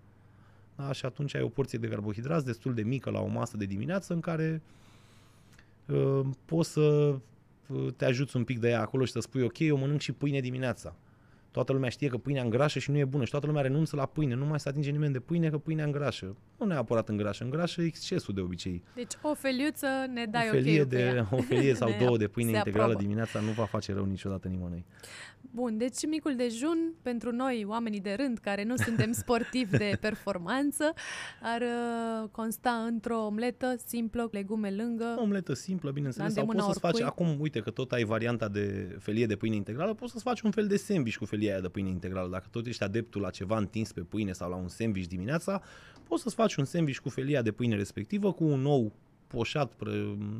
Da? Și atunci ai o porție de carbohidrați destul de mică la o masă de dimineață în care uh, poți să uh, te ajuți un pic de ea acolo și să spui ok, eu mănânc și pâine dimineața. Toată lumea știe că pâinea îngrașă și nu e bună și toată lumea renunță la pâine. Nu mai se atinge nimeni de pâine că pâinea îngrașă. Nu neapărat îngrașă, îngrașă excesul de obicei. Deci o feliuță ne dai o felie, okay de, o felie sau două de pâine integrală aprobă. dimineața nu va face rău niciodată nimănui. Bun, deci micul dejun pentru noi, oamenii de rând, care nu suntem sportivi de performanță, ar uh, consta într-o omletă simplă, legume lângă. O omletă simplă, bineînțeles, sau poți să-ți faci, acum, uite că tot ai varianta de felie de pâine integrală, poți să-ți faci un fel de sandwich cu felia aia de pâine integrală. Dacă tot ești adeptul la ceva întins pe pâine sau la un sandwich dimineața, poți să-ți faci un sandwich cu felia de pâine respectivă, cu un nou poșat, pră,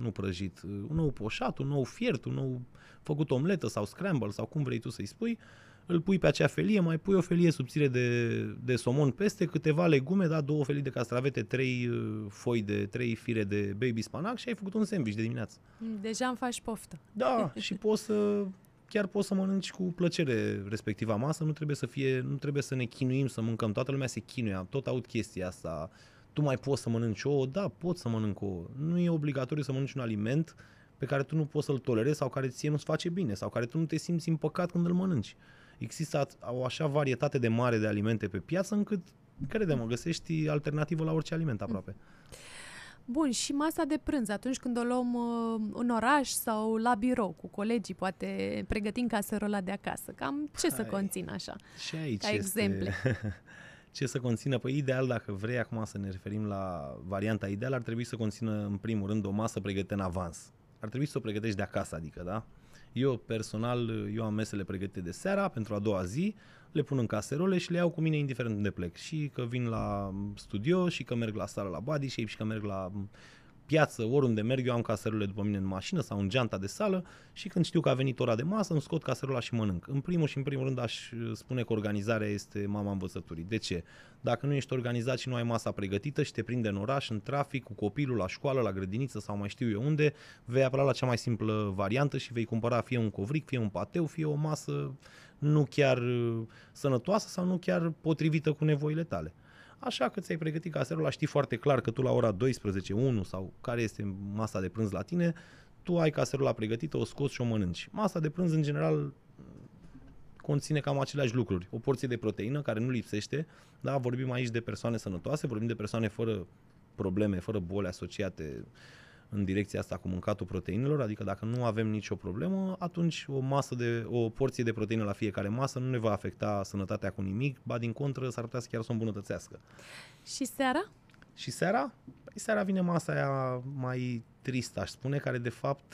nu prăjit, un nou poșat, un nou fiert, un nou făcut omletă sau scramble sau cum vrei tu să-i spui, îl pui pe acea felie, mai pui o felie subțire de, de somon peste, câteva legume, da, două felii de castravete, trei uh, foi de, trei fire de baby spanac și ai făcut un sandwich de dimineață. Deja îmi faci poftă. Da, și poți să chiar poți să mănânci cu plăcere respectiva masă, nu trebuie să fie, nu trebuie să ne chinuim să mâncăm, toată lumea se chinuie, tot aud chestia asta, tu mai poți să mănânci ouă, da, poți să mănânc ouă, nu e obligatoriu să mănânci un aliment pe care tu nu poți să-l tolerezi sau care ție nu-ți face bine sau care tu nu te simți împăcat când îl mănânci. Există o așa varietate de mare de alimente pe piață încât, crede-mă, găsești alternativă la orice aliment aproape. Bun, și masa de prânz, atunci când o luăm uh, în oraș sau la birou cu colegii, poate pregătim caserola de acasă. Cam ce Hai, să conțin așa? Și aici ca este... exemple. ce să conțină? Păi ideal, dacă vrei acum să ne referim la varianta ideală, ar trebui să conțină în primul rând o masă pregătită în avans ar trebui să o pregătești de acasă, adică, da? Eu personal, eu am mesele pregătite de seara pentru a doua zi, le pun în caserole și le iau cu mine indiferent unde plec. Și că vin la studio, și că merg la sală la body shape, și că merg la piață, oriunde merg, eu am caserole după mine în mașină sau în geanta de sală și când știu că a venit ora de masă, îmi scot caserola și mănânc. În primul și în primul rând aș spune că organizarea este mama învățăturii. De ce? Dacă nu ești organizat și nu ai masa pregătită și te prinde în oraș, în trafic, cu copilul, la școală, la grădiniță sau mai știu eu unde, vei apela la cea mai simplă variantă și vei cumpăra fie un covric, fie un pateu, fie o masă nu chiar uh, sănătoasă sau nu chiar potrivită cu nevoile tale. Așa că ți-ai pregătit caserul, știi foarte clar că tu la ora 12, 1 sau care este masa de prânz la tine, tu ai caserula pregătită, o scoți și o mănânci. Masa de prânz, în general, conține cam aceleași lucruri. O porție de proteină care nu lipsește, da, vorbim aici de persoane sănătoase, vorbim de persoane fără probleme, fără boli asociate în direcția asta cu mâncatul proteinelor, adică dacă nu avem nicio problemă, atunci o masă de o porție de proteină la fiecare masă nu ne va afecta sănătatea cu nimic, ba din contră s-ar putea să chiar să o îmbunătățească. Și seara? Și seara? Păi seara vine masa aia mai tristă, aș spune, care de fapt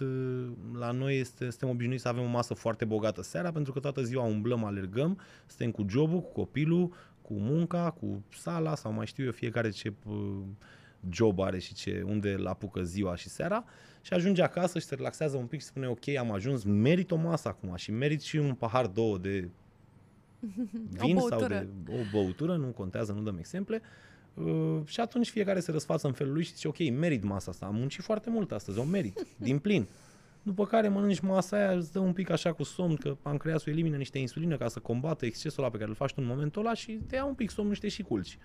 la noi este, suntem obișnuiți să avem o masă foarte bogată seara, pentru că toată ziua umblăm, alergăm, suntem cu jobul, cu copilul, cu munca, cu sala sau mai știu eu fiecare ce job are și ce, unde îl apucă ziua și seara și ajunge acasă și se relaxează un pic și spune ok, am ajuns, merit o masă acum și merit și un pahar, două de vin o sau de o băutură, nu contează, nu dăm exemple. Uh, și atunci fiecare se răsfață în felul lui și zice ok, merit masa asta, am muncit foarte mult astăzi, o merit, din plin. După care mănânci masa aia, îți dă un pic așa cu somn, că pancreasul elimină niște insulină ca să combată excesul ăla pe care îl faci tu în momentul ăla și te ia un pic somn, niște și culci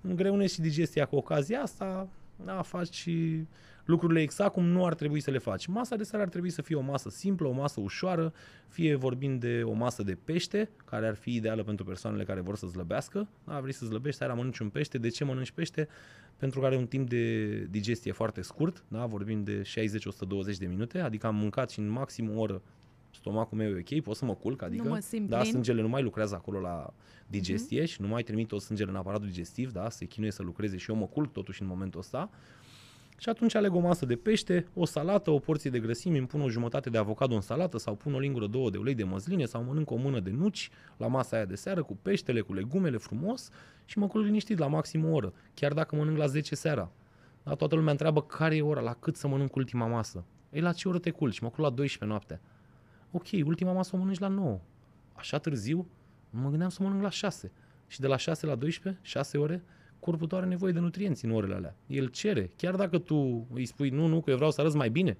îngreunezi și digestia cu ocazia asta, da, faci și lucrurile exact cum nu ar trebui să le faci. Masa de seară ar trebui să fie o masă simplă, o masă ușoară, fie vorbim de o masă de pește, care ar fi ideală pentru persoanele care vor să zlăbească. Da, vrei să zlăbești, seara mănânci un pește. De ce mănânci pește? Pentru că are un timp de digestie foarte scurt, da, vorbim de 60-120 de minute, adică am mâncat și în maxim o oră stomacul meu e ok, pot să mă culc, adică nu mă da, sângele nu mai lucrează acolo la digestie mm-hmm. și nu mai trimit tot sângele în aparatul digestiv, da, se chinuie să lucreze și eu mă culc totuși în momentul ăsta. Și atunci aleg o masă de pește, o salată, o porție de grăsimi, îmi pun o jumătate de avocado în salată sau pun o lingură, două de ulei de măsline sau mănânc o mână de nuci la masa aia de seară cu peștele, cu legumele frumos și mă culc liniștit la maxim o oră, chiar dacă mănânc la 10 seara. Dar toată lumea întreabă care e ora, la cât să mănânc ultima masă. Ei, la ce oră te culci? Mă culc la 12 noaptea. Ok, ultima masă o mănânci la 9. Așa târziu? Mă gândeam să mănânc la 6. Și de la 6 la 12, 6 ore, corpul tău are nevoie de nutrienți în orele alea. El cere, chiar dacă tu îi spui nu, nu, că eu vreau să arăt mai bine,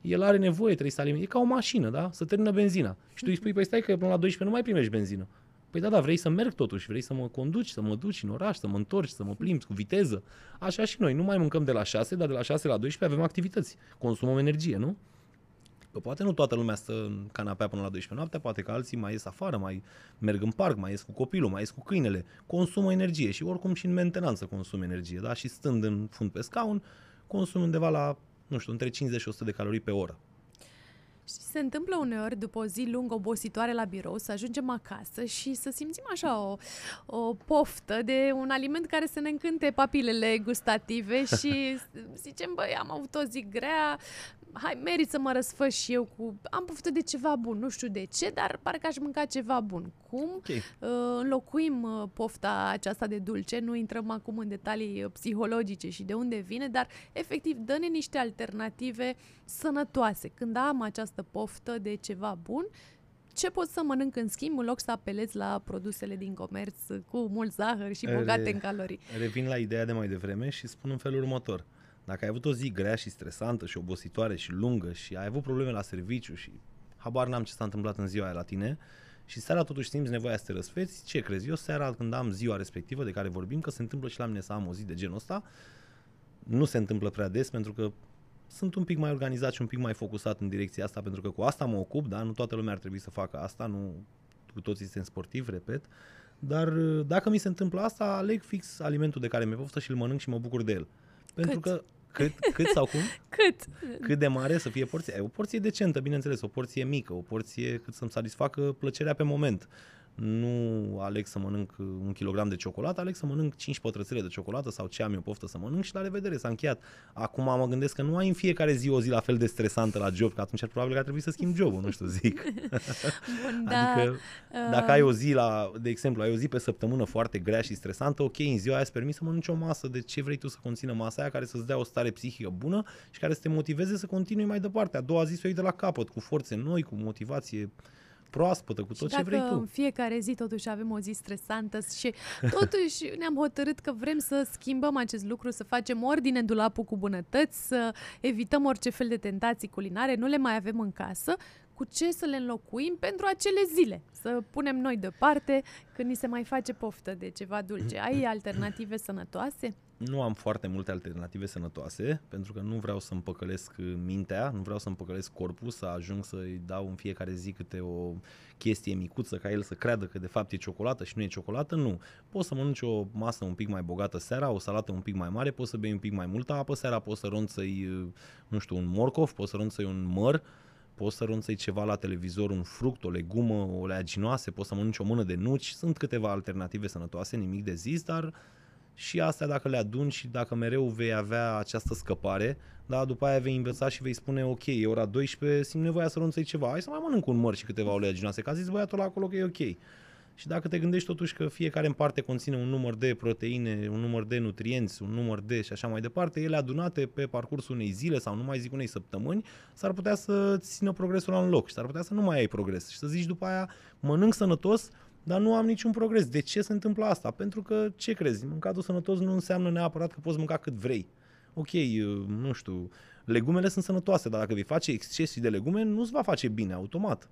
el are nevoie, trebuie să alimente. E ca o mașină, da? Să termină benzina. Și tu îi spui, păi stai că până la 12 nu mai primești benzină. Păi da, da, vrei să merg totuși, vrei să mă conduci, să mă duci în oraș, să mă întorci, să mă plimbi cu viteză. Așa și noi, nu mai mâncăm de la 6, dar de la 6 la 12 avem activități. Consumăm energie, nu? Că poate nu toată lumea stă în canapea până la 12 noaptea, poate că alții mai ies afară, mai merg în parc, mai ies cu copilul, mai ies cu câinele, consumă energie și oricum și în mentenanță consumă energie, da? Și stând în fund pe scaun, consumă undeva la, nu știu, între 50 și 100 de calorii pe oră. Și se întâmplă uneori, după o zi lungă obositoare la birou, să ajungem acasă și să simțim așa o, o poftă de un aliment care să ne încânte papilele gustative și zicem, băi, am avut o zi grea, hai, merit să mă răsfăș și eu cu... Am poftă de ceva bun, nu știu de ce, dar parcă aș mânca ceva bun. Cum okay. uh, înlocuim uh, pofta aceasta de dulce? Nu intrăm acum în detalii uh, psihologice și de unde vine, dar efectiv dă-ne niște alternative sănătoase. Când am această poftă de ceva bun, ce pot să mănânc în schimb în loc să apelez la produsele din comerț cu mult zahăr și bogate Re, în calorii? Revin la ideea de mai devreme și spun în felul următor. Uh, dacă ai avut o zi grea și stresantă și obositoare și lungă și ai avut probleme la serviciu și habar n-am ce s-a întâmplat în ziua aia la tine și seara totuși simți nevoia să te răsfeți, ce crezi? Eu seara când am ziua respectivă de care vorbim, că se întâmplă și la mine să am o zi de genul ăsta, nu se întâmplă prea des pentru că sunt un pic mai organizat și un pic mai focusat în direcția asta pentru că cu asta mă ocup, da? Nu toată lumea ar trebui să facă asta, nu cu toții suntem sportivi, repet, dar dacă mi se întâmplă asta, aleg fix alimentul de care mi-e poftă și îl mănânc și mă bucur de el. Pentru Cât? că cât, cât sau cum? Cât? Cât de mare să fie porția? O porție decentă, bineînțeles, o porție mică, o porție cât să-mi satisfacă plăcerea pe moment nu aleg să mănânc un kilogram de ciocolată, aleg să mănânc 5 pătrățele de ciocolată sau ce am eu poftă să mănânc și la revedere, s-a încheiat. Acum mă gândesc că nu ai în fiecare zi o zi la fel de stresantă la job, că atunci probabil că ar trebui să schimbi jobul, nu știu, zic. Bun, da, adică uh... dacă ai o zi la, de exemplu, ai o zi pe săptămână foarte grea și stresantă, ok, în ziua aia îți permis să mănânci o masă de ce vrei tu să conțină masa aia care să-ți dea o stare psihică bună și care să te motiveze să continui mai departe. A doua zi să o iei de la capăt, cu forțe noi, cu motivație proaspătă, cu tot și ce vrei tu. în fiecare zi totuși avem o zi stresantă și totuși ne-am hotărât că vrem să schimbăm acest lucru, să facem ordine în dulapul cu bunătăți, să evităm orice fel de tentații culinare, nu le mai avem în casă, cu ce să le înlocuim pentru acele zile. Să punem noi deoparte când ni se mai face poftă de ceva dulce. Ai alternative sănătoase? Nu am foarte multe alternative sănătoase, pentru că nu vreau să împăcălesc mintea, nu vreau să împăcălesc corpul, să ajung să-i dau în fiecare zi câte o chestie micuță ca el să creadă că de fapt e ciocolată și nu e ciocolată, nu. Poți să mănânci o masă un pic mai bogată seara, o salată un pic mai mare, poți să bei un pic mai multă apă seara, poți să ronțăi, nu știu, un morcov, poți să ronțăi un măr, poți să ronțăi ceva la televizor, un fruct, o legumă, o leaginoase, poți să mănânci o mână de nuci, sunt câteva alternative sănătoase, nimic de zis, dar și astea dacă le aduni și dacă mereu vei avea această scăpare, da, după aia vei învăța și vei spune, ok, e ora 12, simt nevoia să renunței ceva, hai să mai mănânc un măr și câteva oleaginoase, că a zis băiatul la acolo că e ok. Și dacă te gândești totuși că fiecare în parte conține un număr de proteine, un număr de nutrienți, un număr de și așa mai departe, ele adunate pe parcursul unei zile sau nu mai zic unei săptămâni, s-ar putea să țină progresul la un loc și s-ar putea să nu mai ai progres. Și să zici după aia mănânc sănătos, dar nu am niciun progres. De ce se întâmplă asta? Pentru că, ce crezi, mâncatul sănătos nu înseamnă neapărat că poți mânca cât vrei. Ok, nu știu, legumele sunt sănătoase, dar dacă vei face exces de legume, nu-ți va face bine automat.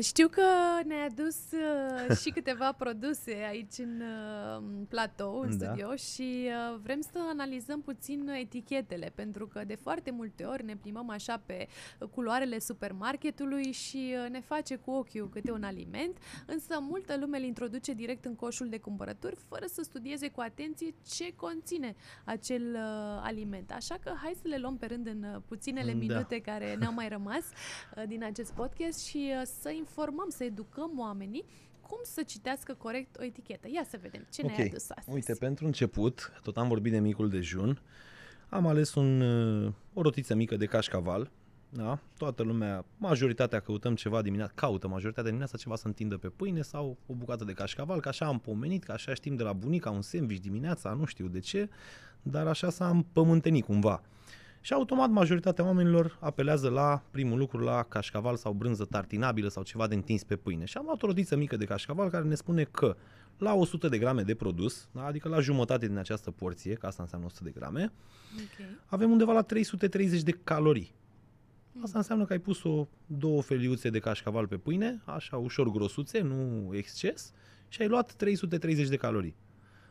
Știu că ne-ai adus uh, și câteva produse aici în uh, platou, în da. studio și uh, vrem să analizăm puțin etichetele, pentru că de foarte multe ori ne plimbăm așa pe culoarele supermarketului și uh, ne face cu ochiul câte un aliment, însă multă lume îl introduce direct în coșul de cumpărături fără să studieze cu atenție ce conține acel uh, aliment. Așa că hai să le luăm pe rând în uh, puținele da. minute care ne-au mai rămas uh, din acest podcast și uh, să informăm, să educăm oamenii cum să citească corect o etichetă. Ia să vedem ce Ok. ne-ai adus astăzi. Uite, pentru început, tot am vorbit de micul dejun, am ales un, uh, o rotiță mică de cașcaval, da? Toată lumea, majoritatea căutăm ceva dimineața, caută majoritatea dimineața ceva să întindă pe pâine sau o bucată de cașcaval, că așa am pomenit, că așa știm de la bunica, un sandwich dimineața, nu știu de ce, dar așa s-a împământenit cumva. Și automat majoritatea oamenilor apelează la primul lucru la cașcaval sau brânză tartinabilă sau ceva de întins pe pâine. Și am luat o rotiță mică de cașcaval care ne spune că la 100 de grame de produs, da? adică la jumătate din această porție, că asta înseamnă 100 de grame, Ok. avem undeva la 330 de calorii. Asta înseamnă că ai pus o două feliuțe de cașcaval pe pâine, așa ușor grosuțe, nu exces, și ai luat 330 de calorii.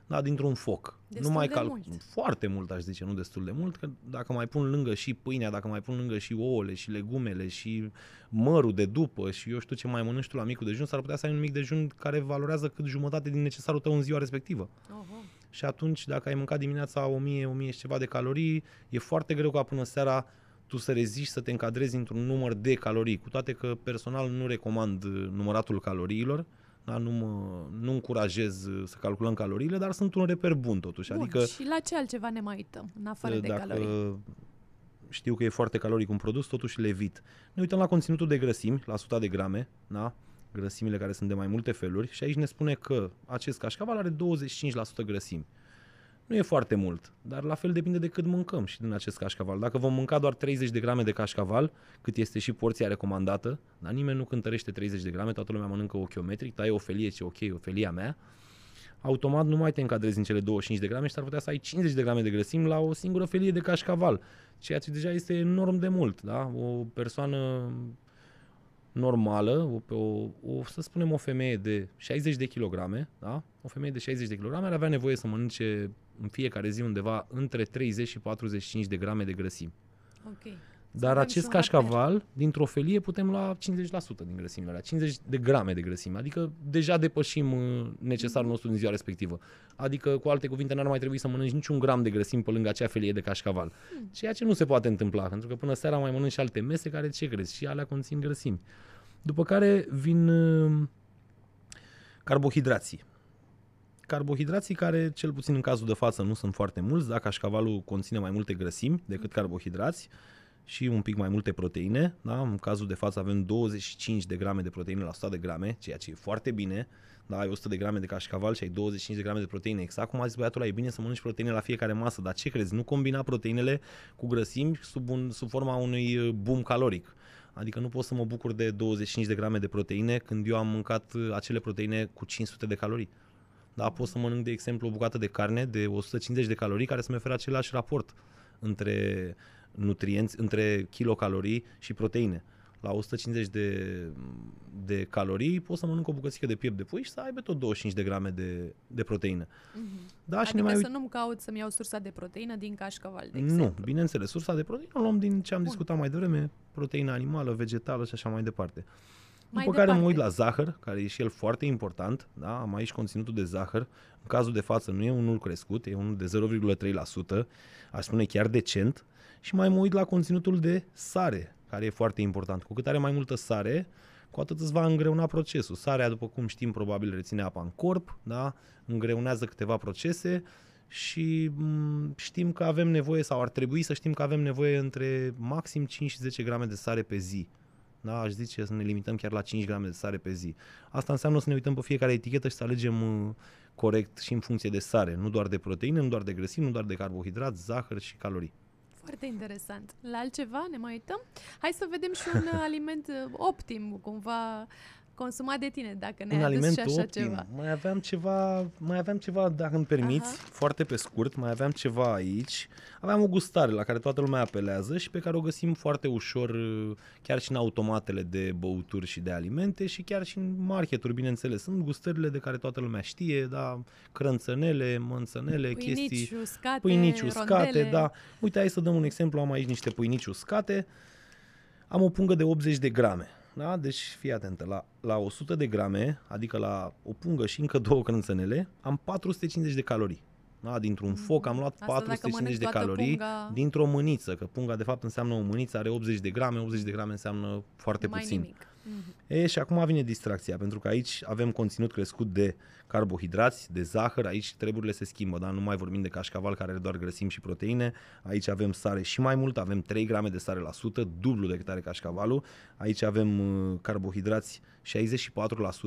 Da, dintr-un foc. Destul nu mai de cal- mult. Foarte mult, aș zice, nu destul de mult, că dacă mai pun lângă și pâinea, dacă mai pun lângă și ouăle și legumele și mărul de după și eu știu ce mai mănânci tu la micul dejun, s-ar putea să ai un mic dejun care valorează cât jumătate din necesarul tău în ziua respectivă. Oho. Și atunci, dacă ai mâncat dimineața 1000, 1000 și ceva de calorii, e foarte greu ca până seara tu să reziști să te încadrezi într-un număr de calorii. Cu toate că personal nu recomand uh, număratul caloriilor, da? nu, mă, nu încurajez uh, să calculăm caloriile, dar sunt un reper bun totuși. Bun, adică și la ce altceva ne mai uităm, în afară de dacă calorii? știu că e foarte caloric un produs, totuși le evit. Ne uităm la conținutul de grăsimi, la 100 de grame, da? grăsimile care sunt de mai multe feluri și aici ne spune că acest cașcaval are 25% grăsimi. Nu e foarte mult, dar la fel depinde de cât mâncăm și din acest cașcaval. Dacă vom mânca doar 30 de grame de cașcaval, cât este și porția recomandată, dar nimeni nu cântărește 30 de grame, toată lumea mănâncă ochiometric, tai o felie, ce ok, o felia mea, automat nu mai te încadrezi în cele 25 de grame și ar putea să ai 50 de grame de grăsimi la o singură felie de cașcaval, ceea ce deja este enorm de mult. Da? O persoană normală, o, pe o, o, să spunem o femeie de 60 de kilograme, da? o femeie de 60 de kilograme ar avea nevoie să mănânce în fiecare zi undeva între 30 și 45 de grame de grăsimi. Ok. Dar avem acest și un rapel. cașcaval, dintr-o felie, putem lua 50% din grăsimile alea, 50 de grame de grăsime, adică deja depășim uh, necesarul nostru din ziua respectivă. Adică, cu alte cuvinte, n-ar mai trebui să mănânci niciun gram de grăsimi pe lângă acea felie de cașcaval. Ceea ce nu se poate întâmpla, pentru că până seara mai mănânci și alte mese care, ce crezi, și alea conțin grăsimi. După care vin uh, carbohidrații. Carbohidrații care, cel puțin în cazul de față, nu sunt foarte mulți, dacă cașcavalul conține mai multe grăsimi decât carbohidrați și un pic mai multe proteine. Da? În cazul de față avem 25 de grame de proteine la 100 de grame, ceea ce e foarte bine. Da, ai 100 de grame de cașcaval și ai 25 de grame de proteine. Exact cum a zis băiatul ăla, e bine să mănânci proteine la fiecare masă, dar ce crezi? Nu combina proteinele cu grăsimi sub, un, sub forma unui uh, boom caloric. Adică nu pot să mă bucur de 25 de grame de proteine când eu am mâncat uh, acele proteine cu 500 de calorii. Da, pot să mănânc, de exemplu, o bucată de carne de 150 de calorii care să-mi ofere același raport între nutrienți, între kilocalorii și proteine. La 150 de, de calorii pot să mănânc o bucățică de piept de pui și să aibă tot 25 de grame de, de proteină. Mhm. Da, și adică ne mai să uit- nu-mi caut să-mi iau sursa de proteină din cașcaval, de Nu, exemplu. bineînțeles, sursa de proteină o luăm din ce am Bun. discutat mai devreme, proteină animală, vegetală și așa mai departe. Mai După care mă uit departe. la zahăr, care e și el foarte important. Da? Am aici conținutul de zahăr. În cazul de față nu e unul crescut, e unul de 0,3%, aș spune chiar decent. Și mai mă uit la conținutul de sare, care e foarte important. Cu cât are mai multă sare, cu atât îți va îngreuna procesul. Sarea, după cum știm, probabil reține apa în corp, da? îngreunează câteva procese și m, știm că avem nevoie sau ar trebui să știm că avem nevoie între maxim 5 și 10 grame de sare pe zi. Da, aș zice să ne limităm chiar la 5 grame de sare pe zi. Asta înseamnă să ne uităm pe fiecare etichetă și să alegem uh, corect și în funcție de sare, nu doar de proteine, nu doar de grăsimi, nu doar de carbohidrat, zahăr și calorii. Foarte interesant. La altceva ne mai uităm? Hai să vedem și un uh, aliment uh, optim, cumva consumat de tine, dacă ne-ai un adus aliment și așa optim. ceva. Mai aveam ceva, mai aveam ceva, dacă îmi permiți, Aha. foarte pe scurt, mai aveam ceva aici. Aveam o gustare la care toată lumea apelează și pe care o găsim foarte ușor uh, chiar și în automatele de băuturi și de alimente și chiar și în marketuri, bineînțeles. Sunt gustările de care toată lumea știe, da, crânțănele, mânțănele, chestii Pâinici uscate, pâinici uscate, rondele. da. Uite, hai să dăm un exemplu, am aici niște pâinici uscate. Am o pungă de 80 de grame. Da? Deci fii atentă, la, la 100 de grame, adică la o pungă și încă două crânțănele, am 450 de calorii. Da? Dintr-un foc am luat Asta dacă 450 de mănânci toată calorii punga- dintr-o mâniță, că punga de fapt înseamnă o mâniță, are 80 de grame, 80 de grame înseamnă foarte mai puțin. nimic. Mm-hmm. E, și acum vine distracția, pentru că aici avem conținut crescut de carbohidrați, de zahăr, aici treburile se schimbă, dar nu mai vorbim de cașcaval care are doar grăsimi și proteine, aici avem sare și mai mult, avem 3 grame de sare la sută, dublu decât are cașcavalul, aici avem uh, carbohidrați 64%,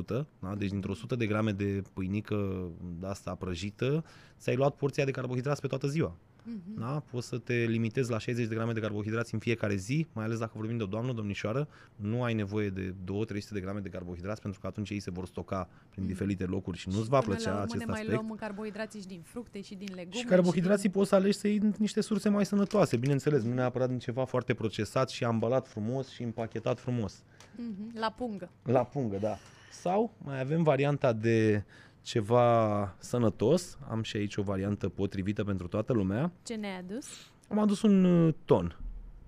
da? deci dintr-o 100 de grame de pâinică de asta prăjită, ți-ai luat porția de carbohidrați pe toată ziua. Uh-huh. Da? Poți să te limitezi la 60 de grame de carbohidrați în fiecare zi, mai ales dacă vorbim de o doamnă, domnișoară, nu ai nevoie de 2-300 de grame de carbohidrați pentru că atunci ei se vor stoca prin uh-huh. diferite locuri și nu-ți va plăcea la acest ne aspect. mai luăm carbohidrații și din fructe și din legume. Și carbohidrații și din... poți să alegi să iei niște surse mai sănătoase, bineînțeles, nu neapărat din ceva foarte procesat și ambalat frumos și împachetat frumos. Uh-huh. La pungă. La pungă, da. Sau mai avem varianta de ceva sănătos. Am și aici o variantă potrivită pentru toată lumea. Ce ne-ai adus? Am adus un uh, ton.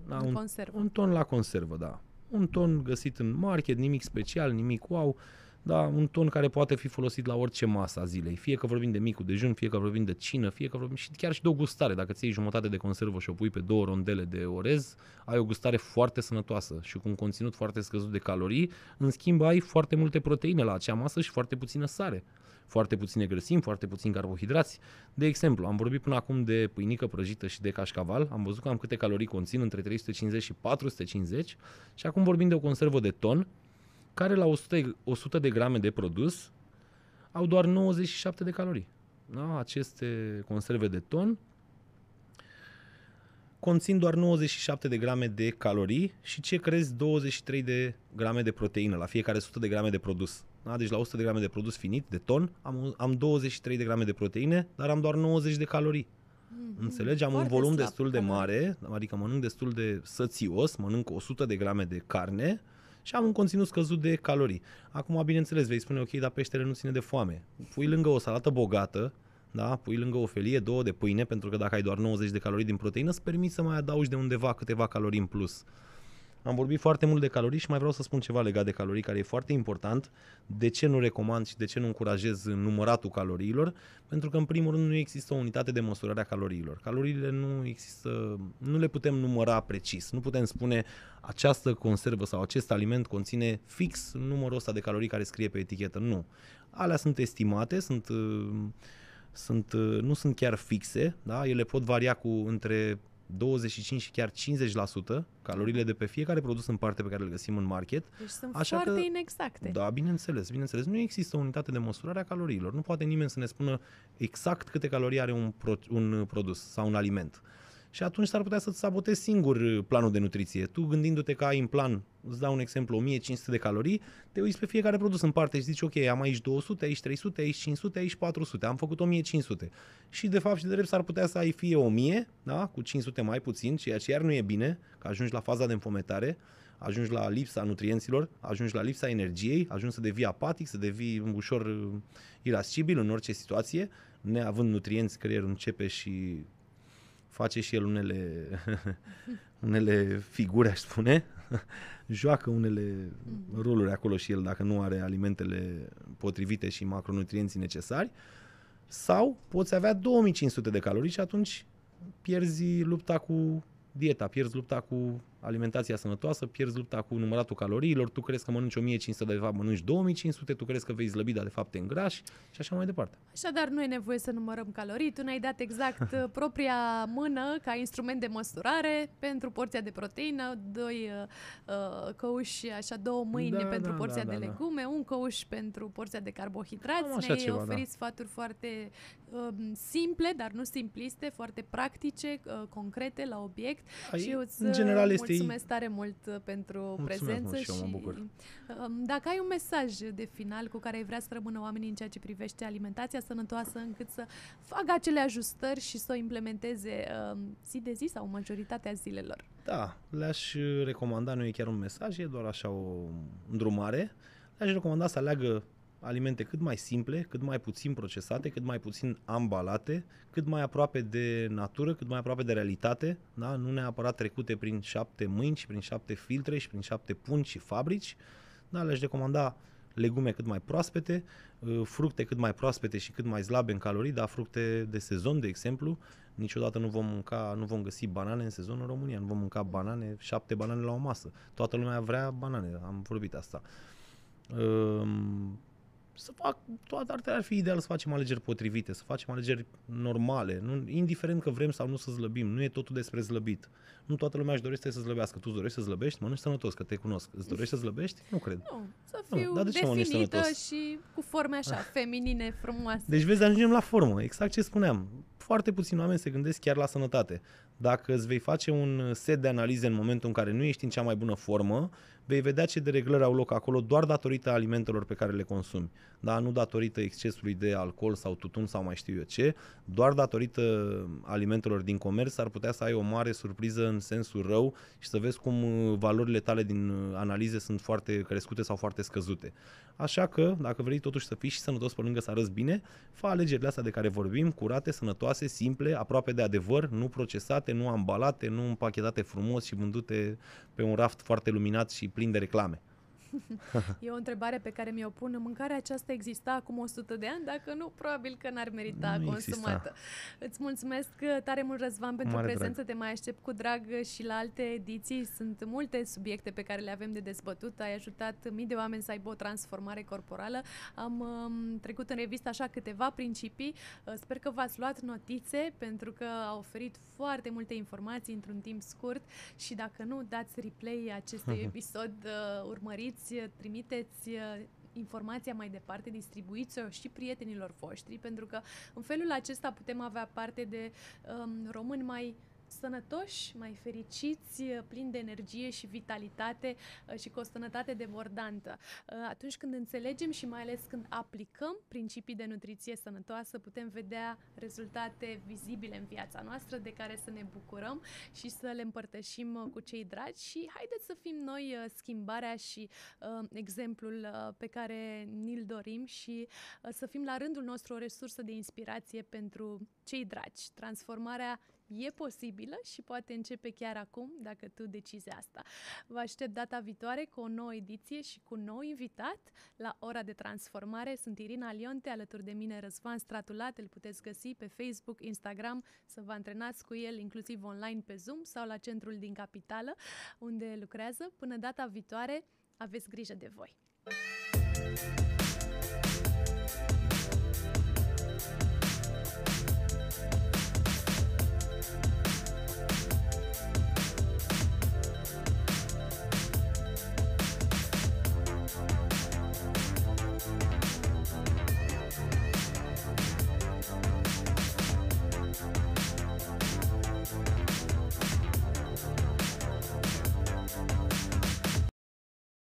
Da, un, conservă. un ton la conservă, da. Un ton găsit în market, nimic special, nimic wow. Da, un ton care poate fi folosit la orice masă a zilei. Fie că vorbim de micul dejun, fie că vorbim de cină, fie că vorbim și chiar și de o gustare. Dacă ți iei jumătate de conservă și o pui pe două rondele de orez, ai o gustare foarte sănătoasă și cu un conținut foarte scăzut de calorii. În schimb, ai foarte multe proteine la acea masă și foarte puțină sare foarte puține grăsimi, foarte puțini carbohidrați. De exemplu, am vorbit până acum de pâinică prăjită și de cașcaval, am văzut cam câte calorii conțin, între 350 și 450 și acum vorbim de o conservă de ton, care la 100, 100 de grame de produs au doar 97 de calorii. Da? Aceste conserve de ton conțin doar 97 de grame de calorii și ce crezi 23 de grame de proteină la fiecare 100 de grame de produs. Da? Deci la 100 de grame de produs finit, de ton, am, am 23 de grame de proteine, dar am doar 90 de calorii. Mm-hmm. Înțelegi? Am Foarte un volum slab, destul de mare, adică mănânc destul de sățios, mănânc 100 de grame de carne și am un conținut scăzut de calorii. Acum, bineînțeles, vei spune, ok, dar peștele nu ține de foame. Pui lângă o salată bogată, da? pui lângă o felie, două de pâine, pentru că dacă ai doar 90 de calorii din proteină, îți permiți să mai adaugi de undeva câteva calorii în plus. Am vorbit foarte mult de calorii și mai vreau să spun ceva legat de calorii care e foarte important. De ce nu recomand și de ce nu încurajez număratul caloriilor? Pentru că în primul rând nu există o unitate de măsurare a caloriilor. Caloriile nu există, nu le putem număra precis. Nu putem spune această conservă sau acest aliment conține fix numărul ăsta de calorii care scrie pe etichetă. Nu. Alea sunt estimate, sunt sunt, nu sunt chiar fixe, da? ele pot varia cu între 25 și chiar 50% caloriile de pe fiecare produs în parte pe care îl găsim în market. Deci sunt Așa foarte că, inexacte. Da, bineînțeles, bineînțeles. Nu există o unitate de măsurare a caloriilor. Nu poate nimeni să ne spună exact câte calorii are un, pro, un produs sau un aliment și atunci s-ar putea să-ți sabotezi singur uh, planul de nutriție. Tu gândindu-te că ai în plan, îți dau un exemplu, 1500 de calorii, te uiți pe fiecare produs în parte și zici, ok, am aici 200, aici 300, aici 500, aici 400, am făcut 1500. Și de fapt și de drept s-ar putea să ai fie 1000, da, cu 500 mai puțin, ceea ce iar nu e bine, că ajungi la faza de înfometare, ajungi la lipsa nutrienților, ajungi la lipsa energiei, ajungi să devii apatic, să devii ușor uh, irascibil în orice situație, neavând nutrienți, creierul începe și face și el unele, unele figuri, aș spune, joacă unele mhm. roluri acolo și el dacă nu are alimentele potrivite și macronutrienții necesari, sau poți avea 2500 de calorii și atunci pierzi lupta cu dieta, pierzi lupta cu alimentația sănătoasă, pierzi lupta cu număratul caloriilor, tu crezi că mănânci 1500, dar de fapt mănânci 2500, tu crezi că vei slăbi, dar de fapt te îngrași și așa mai departe. Așadar, nu e nevoie să numărăm calorii, tu ne-ai dat exact uh, propria mână ca instrument de măsurare pentru porția de proteină, doi uh, uh căuși, așa două mâini da, pentru da, porția da, de da, da. legume, da. un căuș pentru porția de carbohidrați, ne-ai ceva, oferit da. sfaturi foarte uh, simple, dar nu simpliste, foarte practice, uh, concrete, la obiect Ai, și îți, în general este mulțumesc tare mult uh, pentru mulțumesc prezență mult și, și mă bucur. Um, dacă ai un mesaj de final cu care ai vrea să rămână oamenii în ceea ce privește alimentația sănătoasă, încât să facă acele ajustări și să o implementeze um, zi de zi sau majoritatea zilelor. Da, le-aș recomanda, nu e chiar un mesaj, e doar așa o îndrumare. Le-aș recomanda să aleagă alimente cât mai simple, cât mai puțin procesate, cât mai puțin ambalate, cât mai aproape de natură, cât mai aproape de realitate, da? nu neapărat trecute prin șapte mâini și prin șapte filtre și prin șapte pungi și fabrici. Da, le-aș recomanda legume cât mai proaspete, uh, fructe cât mai proaspete și cât mai slabe în calorii, dar fructe de sezon, de exemplu. Niciodată nu vom mânca, nu vom găsi banane în sezon în România, nu vom mânca banane, șapte banane la o masă. Toată lumea vrea banane, am vorbit asta. Um, să fac, toate ar, ar fi ideal să facem alegeri potrivite, să facem alegeri normale, nu, indiferent că vrem sau nu să slăbim, nu e totul despre slăbit. Nu toată lumea își dorește să slăbească. Tu îți dorești să slăbești? Mănânci sănătos, că te cunosc. Îți dorești să slăbești? Nu cred. Nu, să fiu nu, dar de ce definită și cu forme așa, ah. feminine, frumoase. Deci vezi, ajungem la formă, exact ce spuneam. Foarte puțini oameni se gândesc chiar la sănătate. Dacă îți vei face un set de analize în momentul în care nu ești în cea mai bună formă, vei vedea ce dereglări au loc acolo doar datorită alimentelor pe care le consumi. Da, nu datorită excesului de alcool sau tutun sau mai știu eu ce, doar datorită alimentelor din comerț ar putea să ai o mare surpriză în sensul rău și să vezi cum uh, valorile tale din uh, analize sunt foarte crescute sau foarte scăzute. Așa că, dacă vrei totuși să fii și sănătos pe lângă să arăți bine, fă alegerile astea de care vorbim, curate, sănătoase, simple, aproape de adevăr, nu procesate, nu ambalate, nu împachetate frumos și vândute pe un raft foarte luminat și plin de reclame. e o întrebare pe care mi-o pun. Mâncarea aceasta exista acum 100 de ani? Dacă nu, probabil că n-ar merita nu consumată. Exista. Îți mulțumesc tare mult, Răzvan, pentru Mare prezență. Drag. Te mai aștept cu drag și la alte ediții. Sunt multe subiecte pe care le avem de dezbătut. Ai ajutat mii de oameni să aibă o transformare corporală. Am um, trecut în revistă așa câteva principii. Uh, sper că v-ați luat notițe pentru că a oferit foarte multe informații într-un timp scurt și dacă nu, dați replay acestui episod, uh, urmăriți trimiteți, trimiteți uh, informația mai departe, distribuiți-o și prietenilor voștri, pentru că în felul acesta putem avea parte de um, români mai sănătoși, mai fericiți, plini de energie și vitalitate uh, și cu o sănătate debordantă. Uh, atunci când înțelegem și mai ales când aplicăm principii de nutriție sănătoasă, putem vedea rezultate vizibile în viața noastră de care să ne bucurăm și să le împărtășim uh, cu cei dragi și haideți să fim noi schimbarea și exemplul pe care ni-l dorim și să fim la rândul nostru o resursă de inspirație pentru cei dragi. Transformarea e posibilă și poate începe chiar acum, dacă tu decizi asta. Vă aștept data viitoare cu o nouă ediție și cu un nou invitat la Ora de Transformare. Sunt Irina Lionte, alături de mine Răzvan Stratulat, îl puteți găsi pe Facebook, Instagram, să vă antrenați cu el inclusiv online pe Zoom sau la centrul din capitală, unde lucrează. Până data viitoare, aveți grijă de voi! thank you